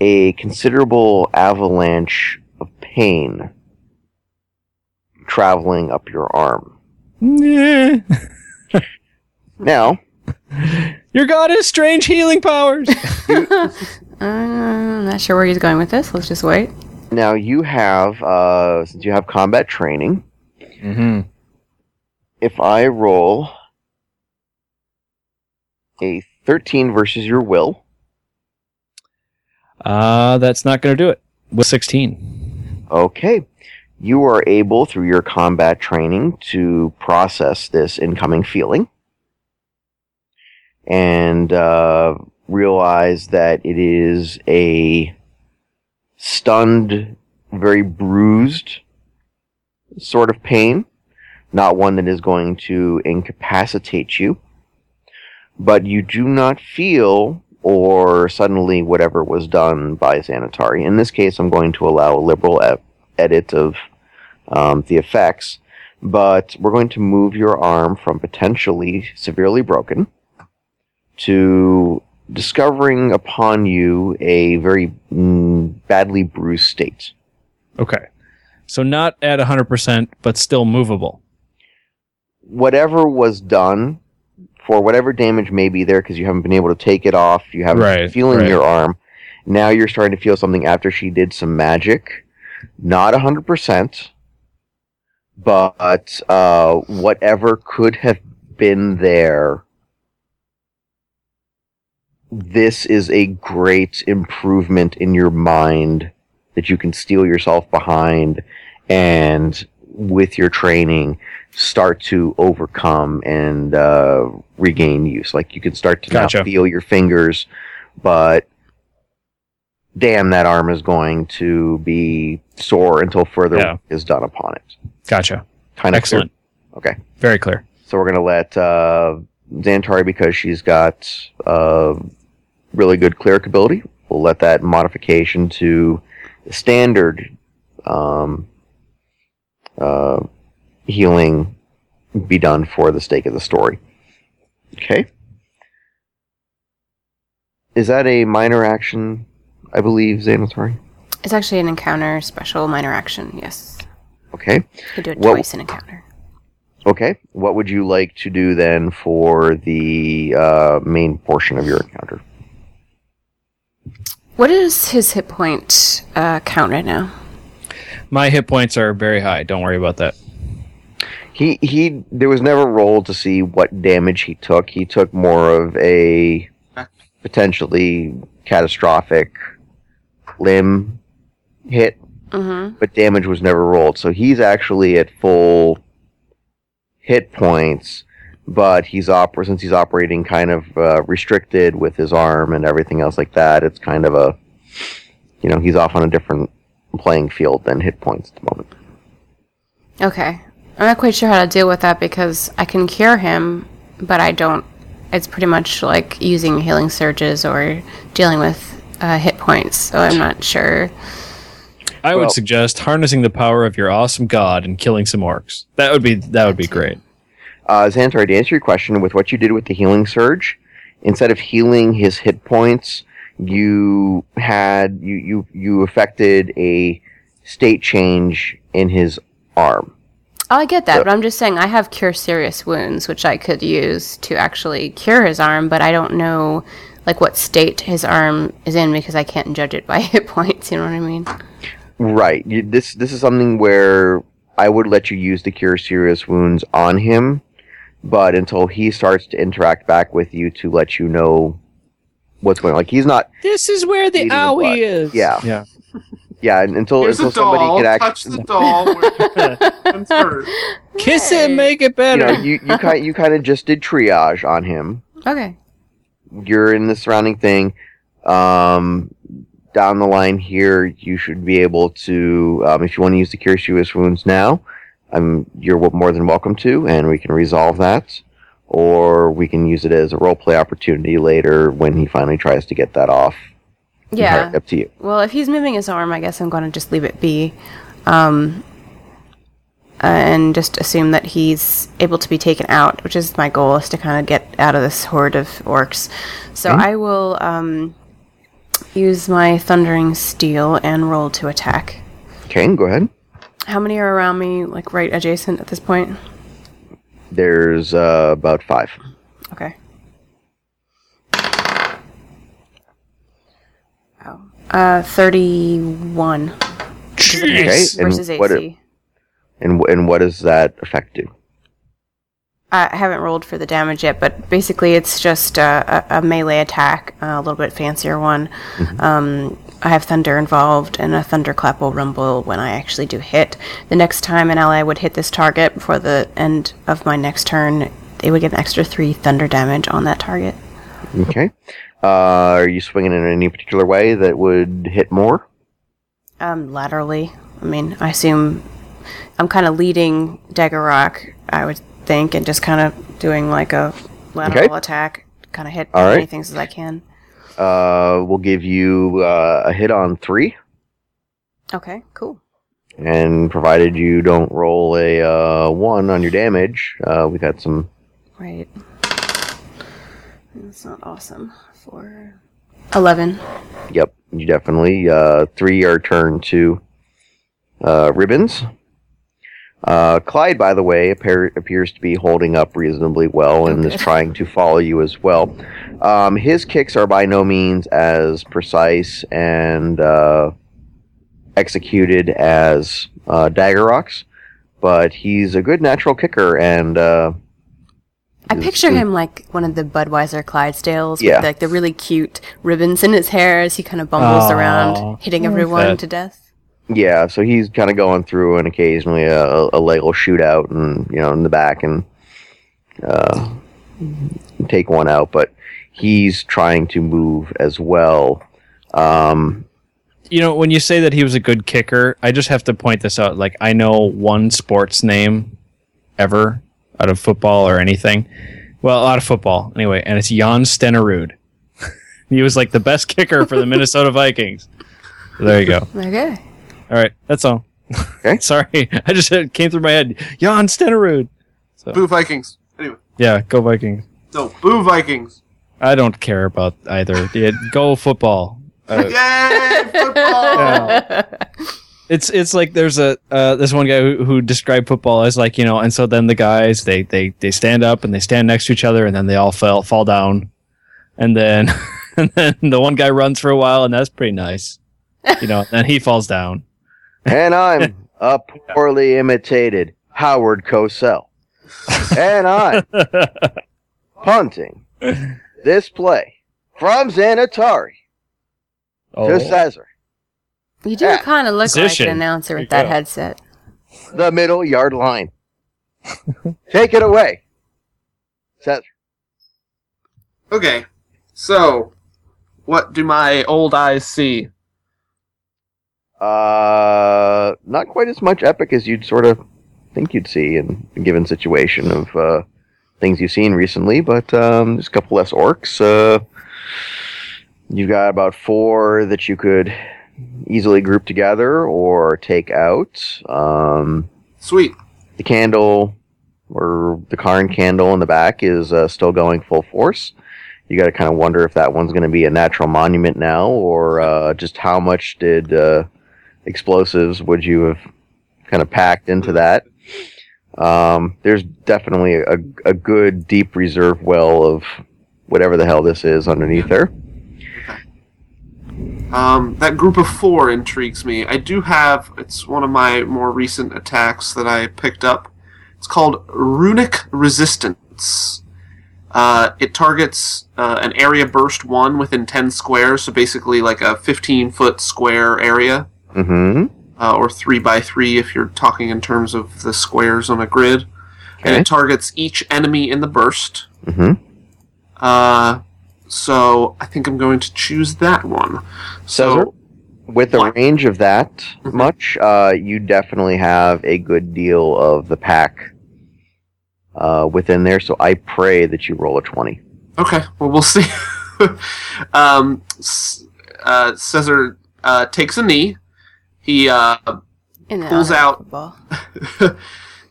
a considerable avalanche of pain traveling up your arm. Yeah. Now, Your god has strange healing powers. Uh, I'm not sure where he's going with this. Let's just wait. now you have uh, since you have combat training. Mm-hmm. If I roll a 13 versus your will, Uh, that's not going to do it. With 16. okay, you are able through your combat training to process this incoming feeling and uh, realize that it is a stunned, very bruised sort of pain, not one that is going to incapacitate you. But you do not feel or suddenly whatever was done by Xanatari. In this case, I'm going to allow a liberal edit of um, the effects, but we're going to move your arm from potentially severely broken to discovering upon you a very mm, badly bruised state. Okay. So not at 100%, but still movable. Whatever was done, for whatever damage may be there, because you haven't been able to take it off, you haven't Right, feeling right. your arm. Now you're starting to feel something after she did some magic. Not 100%, but uh, whatever could have been there this is a great improvement in your mind that you can steal yourself behind and with your training start to overcome and uh, regain use like you can start to Gotcha. now feel your fingers but damn that arm is going to be sore until further Yeah. work is done upon it Gotcha. kind of Excellent. okay Very clear. so we're going to let uh, Xanatari, because she's got uh, really good cleric ability, we'll let that modification to standard um, uh, healing be done for the sake of the story. Okay. Is that a minor action, I believe, Xanatari? It's actually an encounter special minor action. Yes. Okay. You could do it What- twice in encounter. Okay. What would you like to do then for the uh, main portion of your encounter? What is his hit point uh, count right now? My hit points are very high. Don't worry about that. He he. There was never rolled to see what damage he took. He took more of a potentially catastrophic limb hit, Mm-hmm. but damage was never rolled. So he's actually at full hit points, but he's oper- since he's operating kind of uh, restricted with his arm and everything else like that. It's kind of a you know he's off on a different playing field than hit points at the moment. Okay. I'm not quite sure how to deal with that because I can cure him, but I don't. It's pretty much like using healing surges or dealing with uh, hit points, so I'm not sure. I Well- would suggest harnessing the power of your awesome god and killing some orcs. That would be that would be great. Uh, Xantar, to answer your question, with what you did with the healing surge, instead of healing his hit points, you had you you you affected a state change in his arm. Oh, I get that, So- but I'm just saying I have cure serious wounds, which I could use to actually cure his arm, but I don't know like what state his arm is in because I can't judge it by hit points. You know what I mean? Right. You, this this is something where I would let you use the cure serious wounds on him, but until he starts to interact back with you to let you know what's going on. Like he's not. This is where the Eating the owie is. Yeah. Yeah. Yeah. and Until Here's until a somebody can actually Touch the doll. where. Kiss it, make it You better. know, you you kind you kind of just did triage on him. Okay. you're in the surrounding thing. Um, down the line here, you should be able to, um, if you want to use the Cure Serious Wounds now, um, you're more than welcome to, and we can resolve that. Or we can use it as a role play opportunity later when he finally tries to get that off Yeah. Up to you. Well, if he's moving his arm, I guess I'm going to just leave it be. Um, and just assume that he's able to be taken out, which is my goal, is to kind of get out of this horde of orcs. So I will um, use my Thundering Steel and roll to attack. Okay, go ahead. How many are around me, like right adjacent at this point? There's uh, about five. Okay. Oh. Uh, 31. Okay, Versus and AC. what it- And and what does that affect do? I haven't rolled for the damage yet, but basically it's just a, a, a melee attack, a little bit fancier one. Um, I have thunder involved, and a thunderclap will rumble when I actually do hit. The next time an ally would hit this target before the end of my next turn, they would get an extra three thunder damage on that target. Okay. Uh, are you swinging in any particular way that would hit more? Um, laterally. I mean, I assume I'm kind of leading Dagger Rock, I would think, and just kind of doing like a lateral Okay. attack, kind of hit All as right. many things as I can. Uh, we'll give you uh, a hit on three, Okay, cool. and provided you don't roll a uh, one on your damage, uh, we've got some. Right. That's not awesome. For 11. Yep, you definitely. Uh, three are turned to uh, ribbons. Uh, Clyde, by the way, appear, appears to be holding up reasonably well and is trying to follow you as well. Um, his kicks are by no means as precise and uh, executed as uh, Dagger Rock's, but he's a good natural kicker and. Uh, I picture is- him like one of the Budweiser Clydesdales Yeah. with like the really cute ribbons in his hair as he kind of bumbles Aw. around, hitting everyone that. to death. Yeah, so he's kind of going through and occasionally a, a Lego shootout and you know in the back and uh, take one out, but he's trying to move as well. Um, You know, when you say that he was a good kicker, I just have to point this out. Like, I know one sports name ever out of football or anything. Well, out of football, anyway, and it's Jan Stenerud. he was like the best kicker for the Minnesota Vikings. There you go. Okay. All right, that's all. Okay. Sorry, I just it came through my head. Jan Stenerud. Boo Vikings. Anyway, Yeah, go Vikings. no, boo Vikings. I don't care about either. Yeah, go football. Uh, Yay, football! it's it's like there's a uh, this one guy who, who described football as like you know, and so then the guys they they they stand up and they stand next to each other, and then they all fall fall down, and then and then the one guy runs for a while, and that's pretty nice, you know. Then he falls down. And I'm a poorly imitated Howard Cosell, and I'm punting this play from Xanatari Oh, to Caesar, You do kind of look Position. like an announcer with that go. headset. the middle yard line. Take it away, Caesar. Okay, so what do my old eyes see? Uh, not quite as much epic as you'd sort of think you'd see in a given situation of uh, things you've seen recently, but um, there's a couple less orcs. Uh, you've got about four that you could easily group together or take out. Um, Sweet. the candle or the Karn candle in the back is uh, still going full force. You got to kind of wonder if that one's going to be a natural monument now, or uh, just how much did uh, explosives would you have kind of packed into that? Um, there's definitely a, a good deep reserve well of whatever the hell this is underneath there. Um, that group of four intrigues me. I do have. It's one of my more recent attacks that I picked up. It's called Runic Resistance. Uh, it targets uh, an area burst one within 10 squares, so basically like a 15 foot square area, Mm-hmm. uh, or 3 by 3 if you're talking in terms of the squares on a grid. And it targets each enemy in the burst. Mm-hmm. Uh, so I think I'm going to choose that one. Caesar? So, With a What? range of that Mhm. much, uh, you definitely have a good deal of the pack uh, within there. So I pray that you roll a twenty. Okay, well, we'll see. um, uh, Caesar uh, takes a knee. He uh, In Pulls out-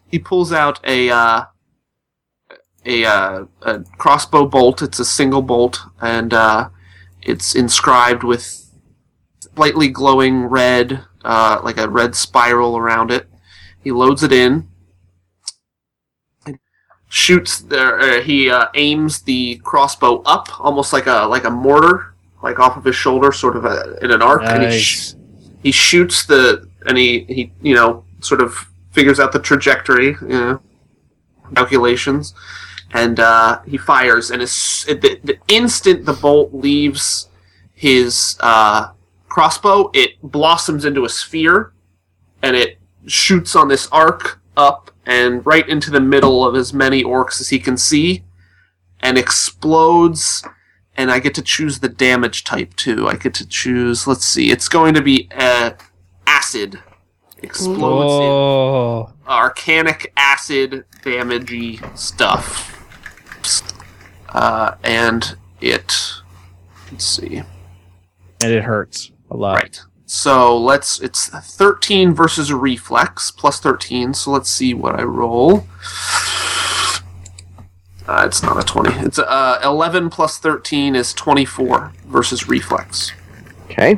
he pulls out a uh, a, uh, a crossbow bolt. It's a single bolt, and uh, it's inscribed with slightly glowing red, uh, like a red spiral around it. He loads it in. Shoots there. Uh, he uh, aims the crossbow up, almost like a like a mortar, like off of his shoulder, sort of a, in an arc. And he sh- Nice. He shoots the and he he you know sort of figures out the trajectory you know calculations and uh, he fires and as, the, the instant the bolt leaves his uh, crossbow it blossoms into a sphere and it shoots on this arc up and right into the middle of as many orcs as he can see and explodes and I get to choose the damage type too. I get to choose. Let's see. It's going to be uh, acid. explosive, Oh, arcanic acid damagey stuff. Uh, and it. Let's see. and it hurts a lot. Right. So let's. It's 13 versus a reflex, plus 13. So let's see what I roll. Uh, it's not a 20. It's uh, 11 plus 13 is 24 versus reflex. Okay.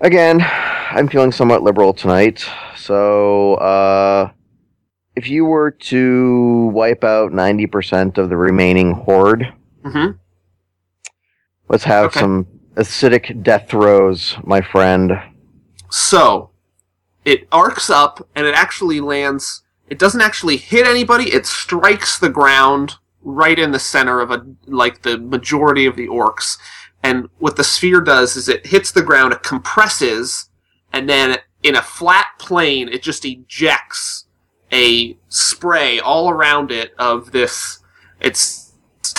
Again, I'm feeling somewhat liberal tonight. So, uh, if you were to wipe out 90% of the remaining horde, hmm let's have Okay. some acidic death throws, my friend. So, it arcs up and it actually lands. It doesn't actually hit anybody. It strikes the ground right in the center of a like the majority of the orcs. And what the sphere does is it hits the ground, it compresses, and then in a flat plane, it just ejects a spray all around it of this. It's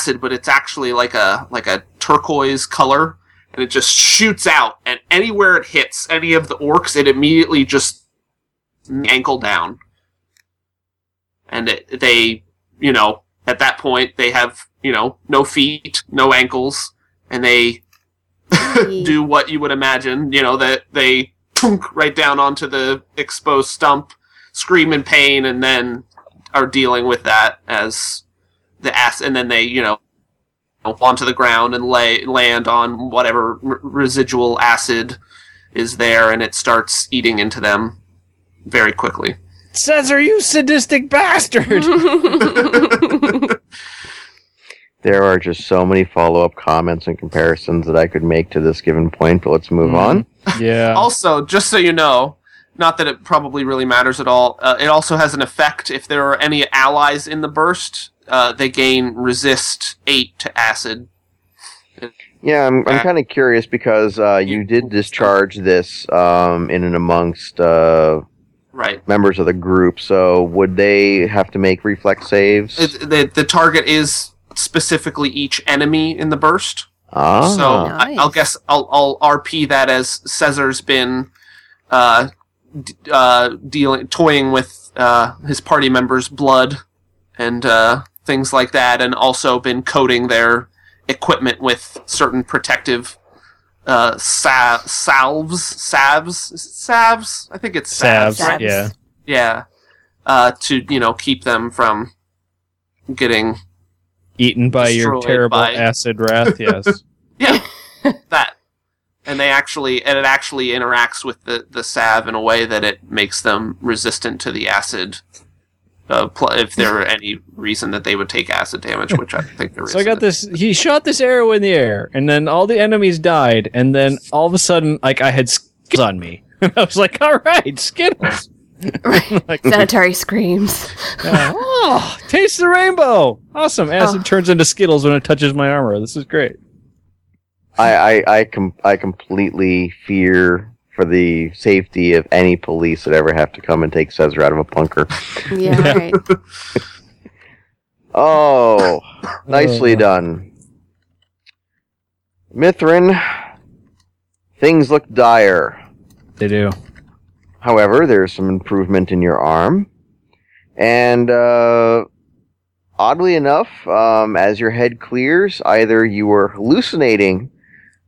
acid, but it's actually like a like a turquoise color, and it just shoots out. And anywhere it hits any of the orcs, it immediately just ankle down. And it, they, you know, at that point they have you know no feet, no ankles, and they do what you would imagine. You know that they punk right down onto the exposed stump, scream in pain, and then are dealing with that as the ass, and then they you know onto the ground and lay land on whatever r- residual acid is there, and it starts eating into them very quickly. Caesar, you sadistic bastard! There are just so many follow up comments and comparisons that I could make to this given point, but let's move Mhm. on. yeah. Also, just so you know, not that it probably really matters at all, uh, it also has an effect if there are any allies in the burst. Uh, they gain resist eight to acid. Yeah, I'm, I'm Uh, kind of curious because uh, you did discharge this um, in and amongst uh, Right. members of the group, so would they have to make reflex saves? It, the the target is specifically each enemy in the burst. ah, So I, I'll guess I'll, I'll RP that as Caesar's been uh, d- uh, dealing toying with uh, his party members' blood and uh, things like that, and also been coating their equipment with certain protective uh, sa- salves, salves, salves. I think it's salves. Salves, yeah. Yeah, uh, to you know keep them from getting Eaten by your Destroyed terrible by- acid wrath, yes. Yeah, that. And they actually, and it actually interacts with the, the salve in a way that it makes them resistant to the acid. Uh, pl- if there were any reason that they would take acid damage, which I think there is. So I got this. He shot this arrow in the air, and then all the enemies died, and then all of a sudden, like I had skittles on me. And I was like, "All right, skittles." like, Xanatari screams. uh, oh, taste the rainbow! Awesome. Acid Oh. turns into skittles when it touches my armor. This is great. I I I, com- I completely fear for the safety of any police that ever have to come and take Caesar out of a bunker. Yeah, right. Oh, nicely Uh. done. Mithrin, things look dire. They do. However, there's some improvement in your arm. And uh, oddly enough, um, as your head clears, either you were hallucinating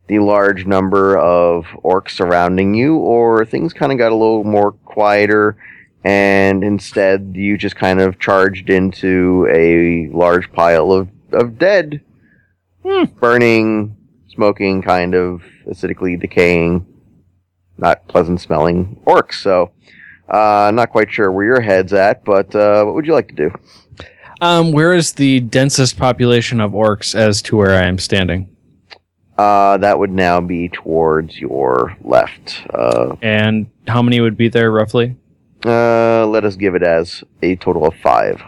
the large number of orcs surrounding you, or things kind of got a little more quieter, and instead you just kind of charged into a large pile of, of dead, burning, smoking, kind of acidically decaying, not pleasant smelling orcs. So, uh, not quite sure where your head's at, but uh, what would you like to do? Um, where is the densest population of orcs as to where I am standing? Uh, that would now be towards your left. Uh, And how many would be there roughly? uh, let us give it as a total of five.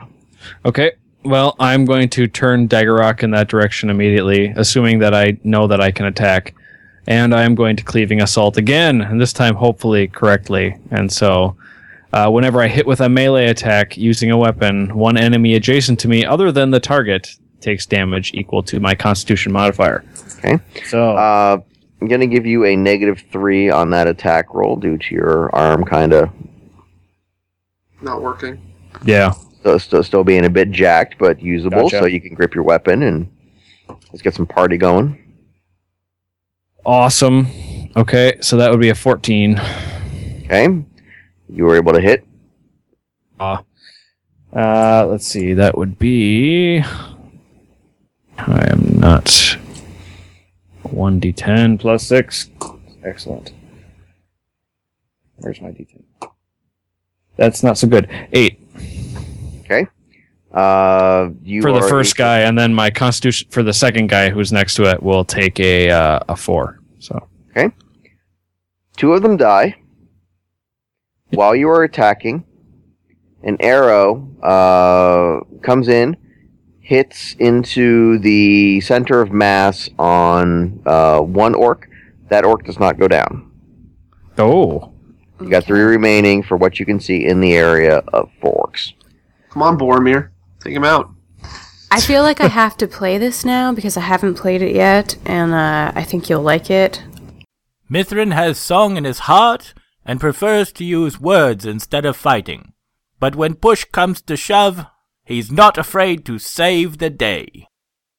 Okay. Well, I'm going to turn Dagger Rock in that direction immediately, assuming that I know that I can attack. And I am going to cleaving assault again, and this time hopefully correctly. And so, uh, whenever I hit with a melee attack using a weapon, one enemy adjacent to me, other than the target, takes damage equal to my Constitution modifier. Okay. So, Uh, I'm gonna give you a negative three on that attack roll due to your arm kind of Not working. yeah. still, still, still being a bit jacked, but usable, Gotcha. so you can grip your weapon and let's get some party going. Awesome. Okay, so that would be a 14. Okay, you were able to hit. Uh, let's see. That would be. I am not. 1d10 plus 6. Excellent. Where's my d10? That's not so good. 8 Okay, uh, you for the first guy, and then my constitution for the second guy who's next to it will take a uh, a 4. So. okay, Two of them die. While you are attacking, an arrow uh, comes in, hits into the center of mass on uh, one orc. That orc does not go down. Oh. You got three remaining for what you can see in the area of four orcs. Come on, Boromir. Take him out. I feel like I have to play this now because I haven't played it yet, and uh, I think you'll like it. Mithrin has song in his heart and prefers to use words instead of fighting. But when push comes to shove, he's not afraid to save the day.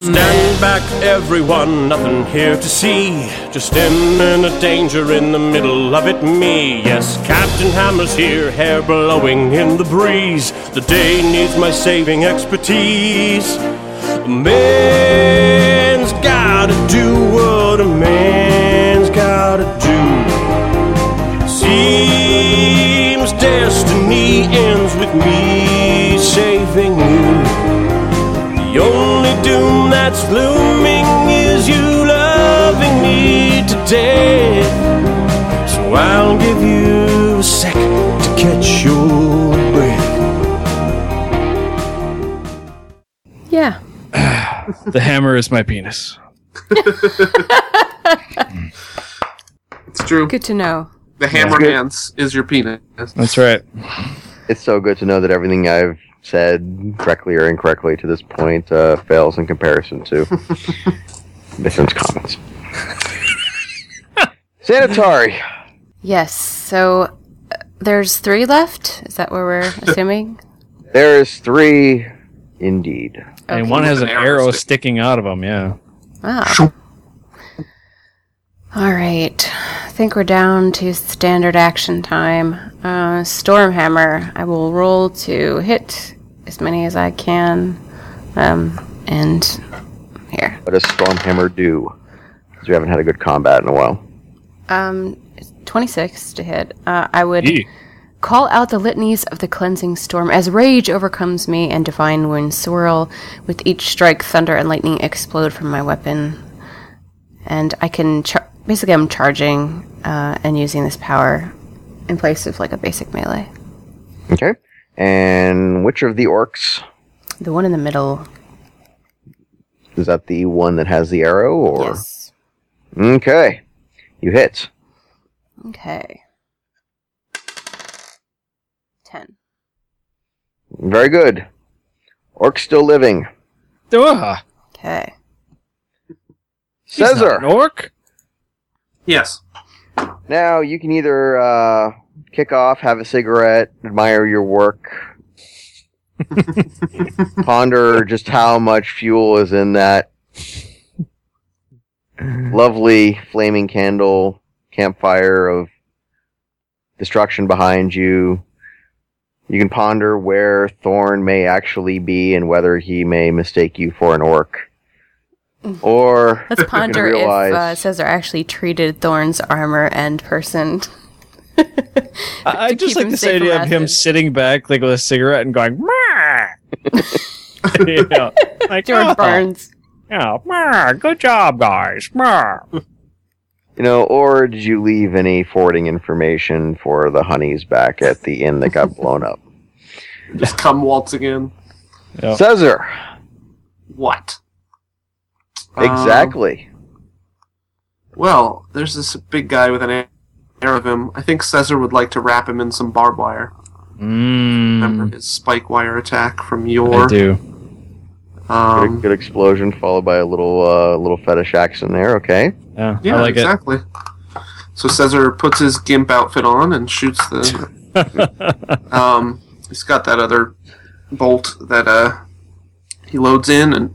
Stand back, everyone, nothing here to see. Just imminent danger in the middle of it, me. Yes, Captain Hammer's here, hair blowing in the breeze. The day needs my saving expertise. A man's gotta do what a man's gotta do. Seems destiny ends with me saving you. The only doom that's looming is you loving me to death. So I'll give you a sec to catch your breath. Yeah. The hammer is my penis. It's true. Good to know. The hammer hands is your penis. That's right. It's so good to know that everything I've said, correctly or incorrectly to this point, uh, fails in comparison to Mithrin's comments. Xanatari. Yes. So uh, there's three left. Is that what we're assuming? There is three, indeed. And one has an an arrow arrow sticking out of them. yeah. Ah. All right. I think we're down to standard action time. Uh, Stormhammer. I will roll to hit as many as I can. Um, and here. What does Stormhammer do? Because we haven't had a good combat in a while. Um, 26 to hit. Uh, I would Yee. call out the litanies of the cleansing storm as rage overcomes me and divine wounds swirl. With each strike, thunder and lightning explode from my weapon. And I can char- basically I'm charging uh, and using this power in place of like a basic melee. Okay. And which of the orcs? The one in the middle. Is that the one that has the arrow? Or Yes. Okay. You hit. Okay. Ten. Very good. Orc still living. Ah, Okay. he's not Caesar. an orc. Yes. Now you can either uh, kick off, have a cigarette, admire your work, ponder just how much fuel is in that lovely flaming candle campfire of destruction behind you. You can ponder where Thorn may actually be and whether he may mistake you for an orc. Or Let's you can ponder if uh, realize- Caesar actually treated Thorn's armor and person. I, I just like him this idea of him sitting back like with a cigarette and going, "Meh." you know, like George "Oh, Barnes. Yeah, "Meh, good job, guys. Meh." You know, or did you leave any forwarding information for the honeys back at the inn that got blown up? Just come waltzing in. Yep. Caesar, What? Um, exactly. well, there's this big guy with an air of him. I think Caesar would like to wrap him in some barbed wire. Remember Mm, his spike wire attack from your. I do. good, Um, good explosion followed by a little uh, little fetish accent there. Okay. Yeah, yeah, I like exactly. So Caesar puts his gimp outfit on and shoots the. it. um, he's got that other bolt that uh, he loads in and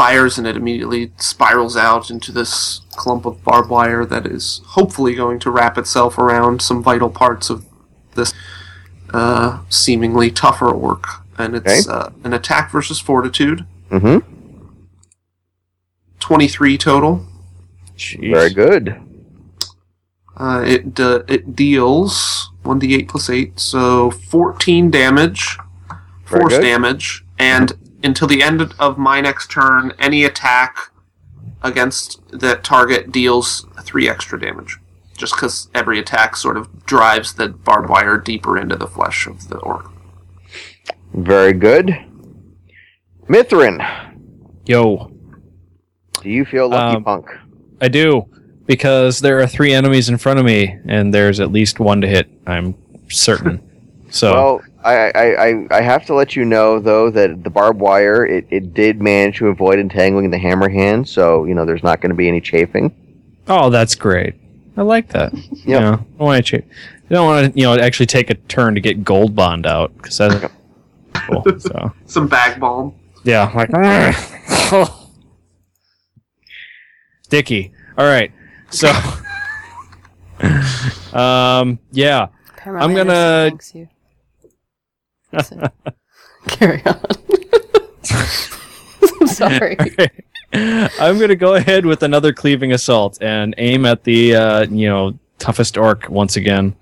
fires, and it immediately spirals out into this clump of barbed wire that is hopefully going to wrap itself around some vital parts of this uh, seemingly tougher orc. And it's Okay. uh, an attack versus fortitude, Mm-hmm. 23 total. Jeez. Very good. Uh, it uh, it deals 1d8 plus 8, so 14 damage, force damage, and until the end of my next turn, any attack against that target deals 3 extra damage. Just because every attack sort of drives the barbed wire deeper into the flesh of the orc. Very good. Mithrin, Yo, do you feel lucky Um, punk? I do because there are three enemies in front of me, and there's at least one to hit. I'm certain. So Well, I, I, I, I have to let you know though that the barbed wire it, it did manage to avoid entangling the hammer hand, so you know there's not going to be any chafing. Oh, that's great. I like that. You know, I don't want to. I don't want to. You know, actually take a turn to get Gold Bond out because that's cool. So Some bag balm. yeah, like sticky. All right, so um, yeah, Pamela I'm gonna- Anderson thanks you. So, carry on. I'm sorry. I'm gonna go ahead with another cleaving assault and aim at the uh, you know toughest orc once again.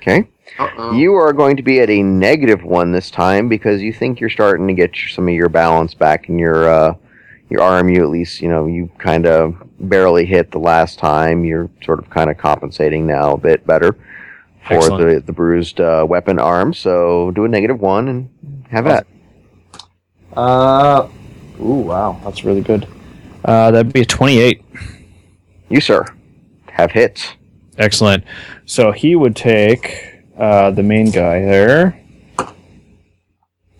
Okay, Uh-oh. you are going to be at a negative one this time because you think you're starting to get your- some of your balance back in your uh, your arm. You at least you know you kind of barely hit the last time. You're sort of kind of compensating now a bit better for Excellent. the the bruised uh, weapon arm. So do a negative one and have at. Uh, ooh, wow, that's really good. Uh, that'd be a 28. You sir have hits. Excellent. So he would take uh, the main guy there.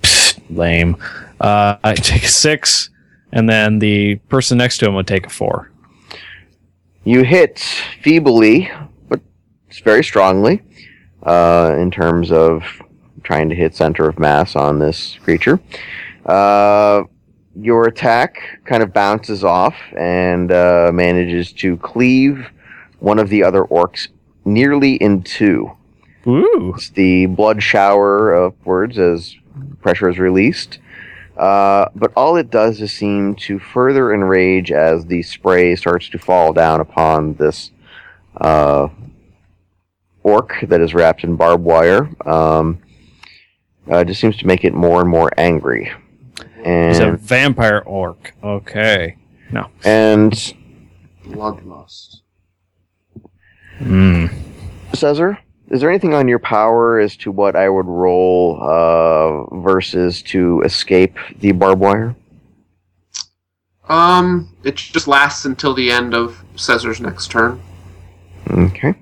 Psst, lame. Uh, I take a six, and then the person next to him would take a four. You hit feebly, very strongly uh, in terms of trying to hit center of mass on this creature. Uh, your attack kind of bounces off and uh, manages to cleave one of the other orcs nearly in two. Ooh. It's the blood shower upwards as pressure is released. Uh, but all it does is seem to further enrage as the spray starts to fall down upon this uh, orc that is wrapped in barbed wire. Um, uh, just seems to make it more and more angry. And He's a vampire orc. Okay. No. and Bloodlust. Hmm. Caesar, is there anything on your power as to what I would roll uh, versus to escape the barbed wire? Um, it just lasts until the end of Caesar's next turn. Okay.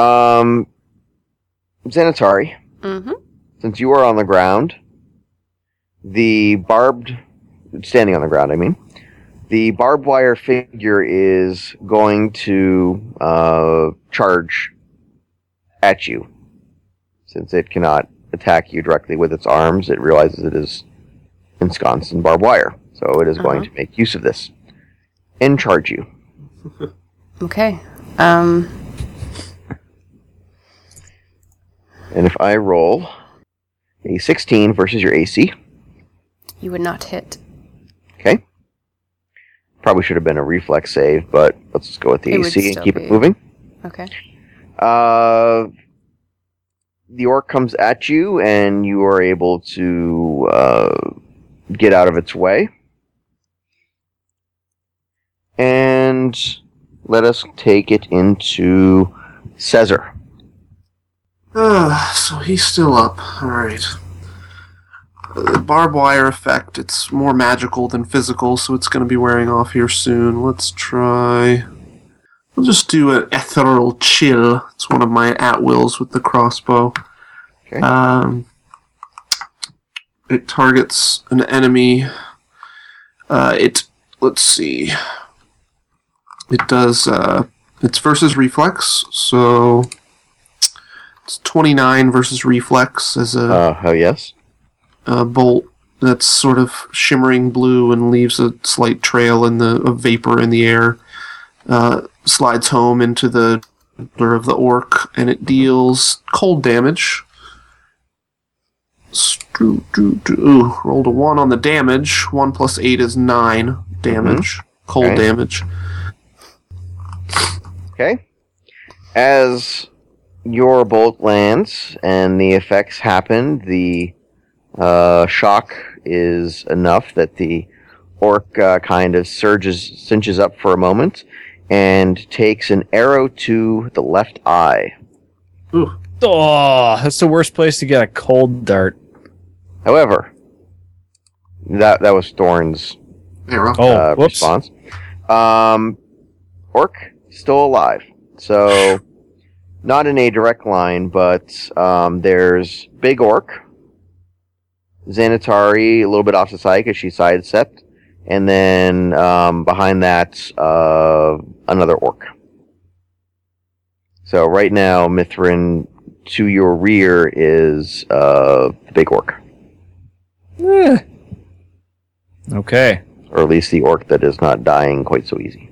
Um, Xanatari, hmm since you are on the ground, the barbed, standing on the ground, I mean, the barbed wire figure is going to uh, charge at you. Since it cannot attack you directly with its arms, it realizes it is ensconced in barbed wire. So it is going Uh-huh. to make use of this. and charge you. Okay. Um, And if I roll a 16 versus your AC, you would not hit. okay. Probably should have been a reflex save, but let's just go with the It AC and keep be- it moving. Okay. Uh, the orc comes at you, and you are able to uh, get out of its way. And let us take it into Caesar. Uh, so he's still up. Alright. Uh, barbed wire effect. It's more magical than physical, so it's going to be wearing off here soon. Let's try. We'll just do an ethereal chill. It's one of my at wills with the crossbow. Okay. Um, it targets an enemy. Uh, it. Let's see. It does. Uh, it's versus reflex, so it's 29 versus reflex as a, Uh, oh, yes. a bolt that's sort of shimmering blue and leaves a slight trail in the of vapor in the air. Uh, slides home into the of the orc, and it deals cold damage. Stu- do- do- Ooh, rolled a one on the damage. One plus eight is nine damage. Cold Okay. damage. Okay. As your bolt lands and the effects happen, the uh, shock is enough that the orc uh, kind of surges, cinches up for a moment, and takes an arrow to the left eye. Ooh. Oh, that's the worst place to get a cold dart. However, that that was Thorn's Arrow. Oh, uh, whoops. response. Um, orc still alive, so not in a direct line, but um, there's big orc, Xanatari a little bit off the side because she sidestepped, and then um, behind that uh, another orc. So right now, Mithrin to your rear is uh, the big orc, Eh. Okay. or at least the orc that is not dying quite so easy.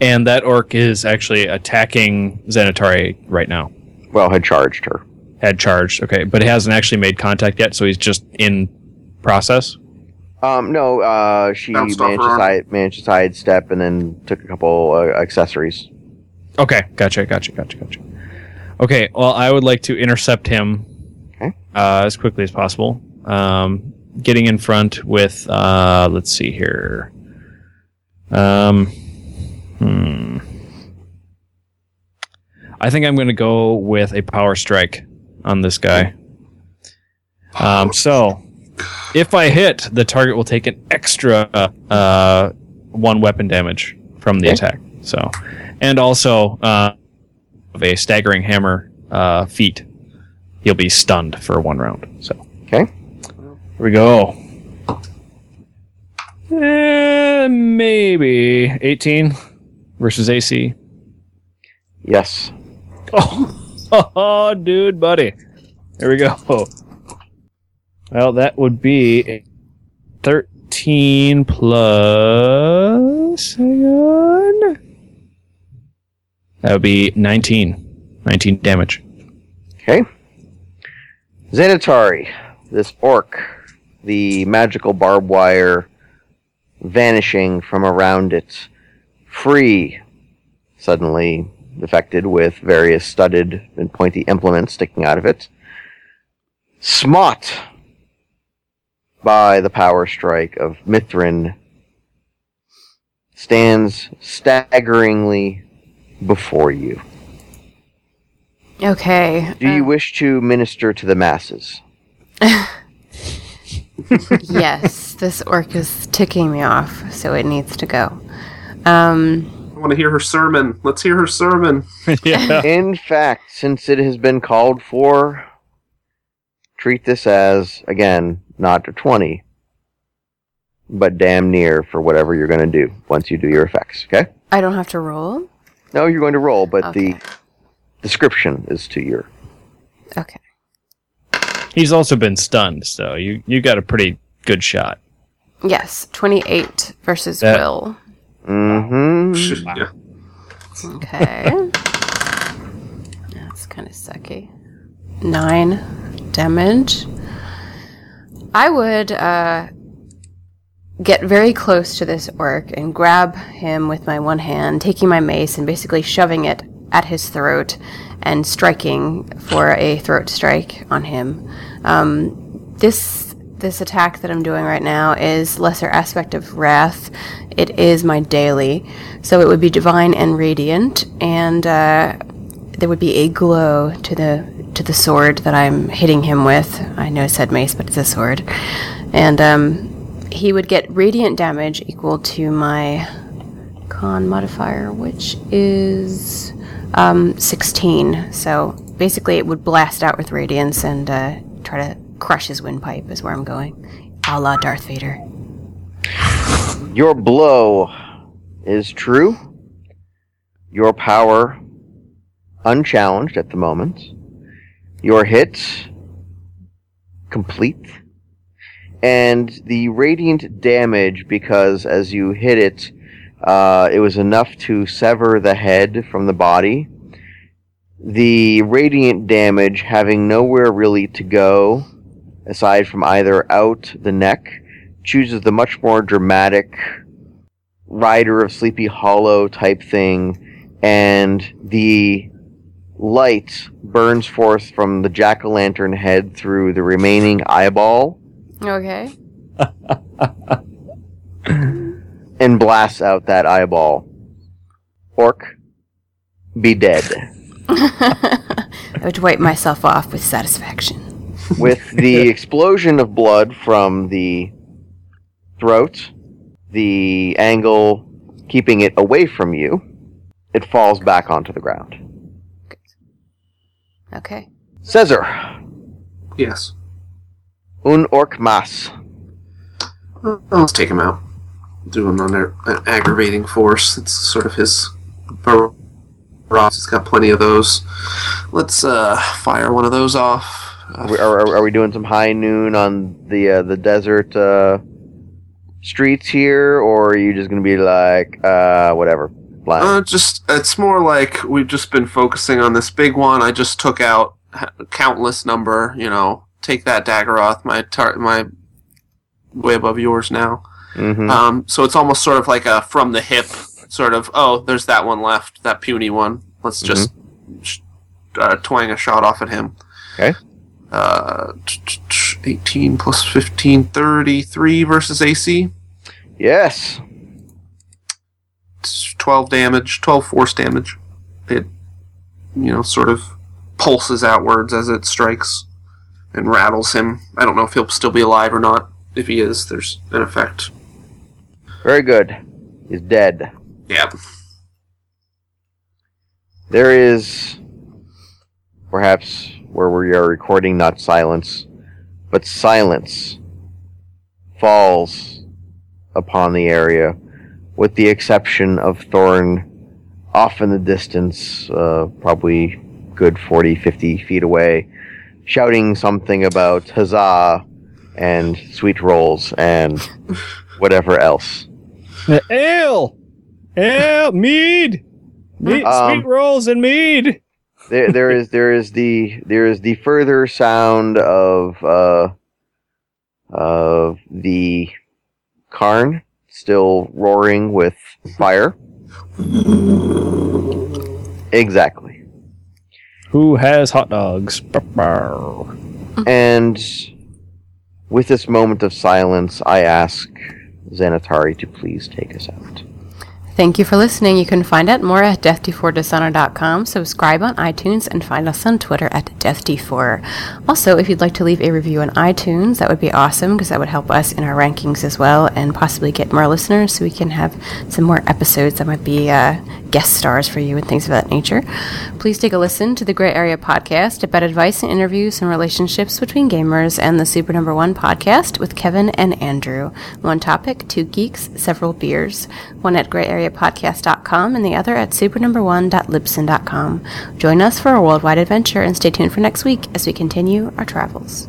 And that orc is actually attacking Xanatari right now. Well, had charged her. Had charged. Okay, but he hasn't actually made contact yet, so he's just in process. Um, no, uh, she managed to, side, managed to sidestep and then took a couple uh, accessories. Okay, gotcha, gotcha, gotcha, gotcha. Okay, well, I would like to intercept him Okay. uh, as quickly as possible. Um, getting in front with, uh, let's see here. Um, hmm. I think I'm going to go with a power strike on this guy. Um, so, if I hit, the target will take an extra uh, one weapon damage from the attack. So, and also uh, of a staggering hammer uh, feat, he'll be stunned for one round. So, Okay. here we go. Eh, maybe 18 versus AC. Yes. Oh, oh, dude, buddy. There we go. Well, that would be a 13 plus. Hang on. That would be 19. 19 damage. Okay. Xanatari, this orc, the magical barbed wire vanishing from around it, free, suddenly affected with various studded and pointy implements sticking out of it, smot by the power strike of Mithrin, stands staggeringly before you. Okay. Do you uh, wish to minister to the masses? yes, this orc is ticking me off, so it needs to go. Um, I want to hear her sermon. Let's hear her sermon. yeah. In fact, since it has been called for, treat this as, again, not a 20, but damn near for whatever you're going to do once you do your effects, okay? I don't have to roll. No, you're going to roll, but the description is to your. Okay. He's also been stunned, so you, you got a pretty good shot. Yes, 28 versus That- Will. Mm-hmm. Yeah. Okay. That's kind of sucky. Nine damage. I would uh, get very close to this orc and grab him with my one hand, taking my mace and basically shoving it at his throat and striking for a throat strike on him. Um, this this attack that I'm doing right now is lesser aspect of wrath. It is my daily, so it would be divine and radiant, and uh, there would be a glow to the to the sword that I'm hitting him with. I know I said mace, but it's a sword, and um, he would get radiant damage equal to my con modifier, which is um, 16. So basically, it would blast out with radiance and uh, try to crush his windpipe. Is where I'm going, a la Darth Vader. Your blow is true. Your power unchallenged at the moment. Your hit complete. And the radiant damage, because as you hit it, uh, it was enough to sever the head from the body. The radiant damage having nowhere really to go, aside from either out the neck, chooses the much more dramatic Rider of Sleepy Hollow type thing, and the light burns forth from the jack o' lantern head through the remaining eyeball Okay. and blasts out that eyeball. Orc, be dead. I would wipe myself off with satisfaction. With the explosion of blood from the throat, the angle keeping it away from you, it falls back onto the ground. Okay. Caesar, Yes. un orc mas. Well, let's take him out. Do him under an aggravating force. It's sort of his barrage. He's got plenty of those. Let's uh, fire one of those off. Are, we- are, are we doing some high noon on the uh, the desert uh, streets here, or are you just gonna be like uh, whatever? Uh, just it's more like we've just been focusing on this big one. I just took out countless number. You know, take that Daggeroth, my tar- my way above yours now. Mhm. Um, so it's almost sort of like a from the hip sort of. Oh, there's that one left, that puny one. Let's just sh- uh, twang a shot off at him. Okay. Uh, t- t- t- 18 plus 15, 33 versus AC. Yes. It's 12 damage, 12 force damage. It, you know, sort of pulses outwards as it strikes and rattles him. I don't know if he'll still be alive or not. If he is, there's an effect. Very good. He's dead. Yeah. There is perhaps where we are recording not silence, but silence falls upon the area, with the exception of Thorn off in the distance, uh, probably good 40, 50 feet away, shouting something about huzzah and sweet rolls and whatever else. Ale! Ale! Mead! mead Um, sweet rolls and mead! There there is there is the there is the further sound of uh of the Karn still roaring with fire. Exactly. Who has hot dogs? And with this moment of silence, I ask Xanatari to please take us out. Thank you for listening. You can find out more at death4dishonor.com. Subscribe on iTunes and find us on Twitter at deathd4. Also, if you'd like to leave a review on iTunes, that would be awesome because that would help us in our rankings as well and possibly get more listeners so we can have some more episodes that might be uh, guest stars for you and things of that nature. Please take a listen to the Gray Area podcast about advice and interviews and relationships between gamers and the Super Number One podcast with Kevin and Andrew. One topic, two geeks, several beers. One at grayareapodcast.com and the other at supernumber1.libsyn.com. Join us for a worldwide adventure and stay tuned for next week as we continue our travels.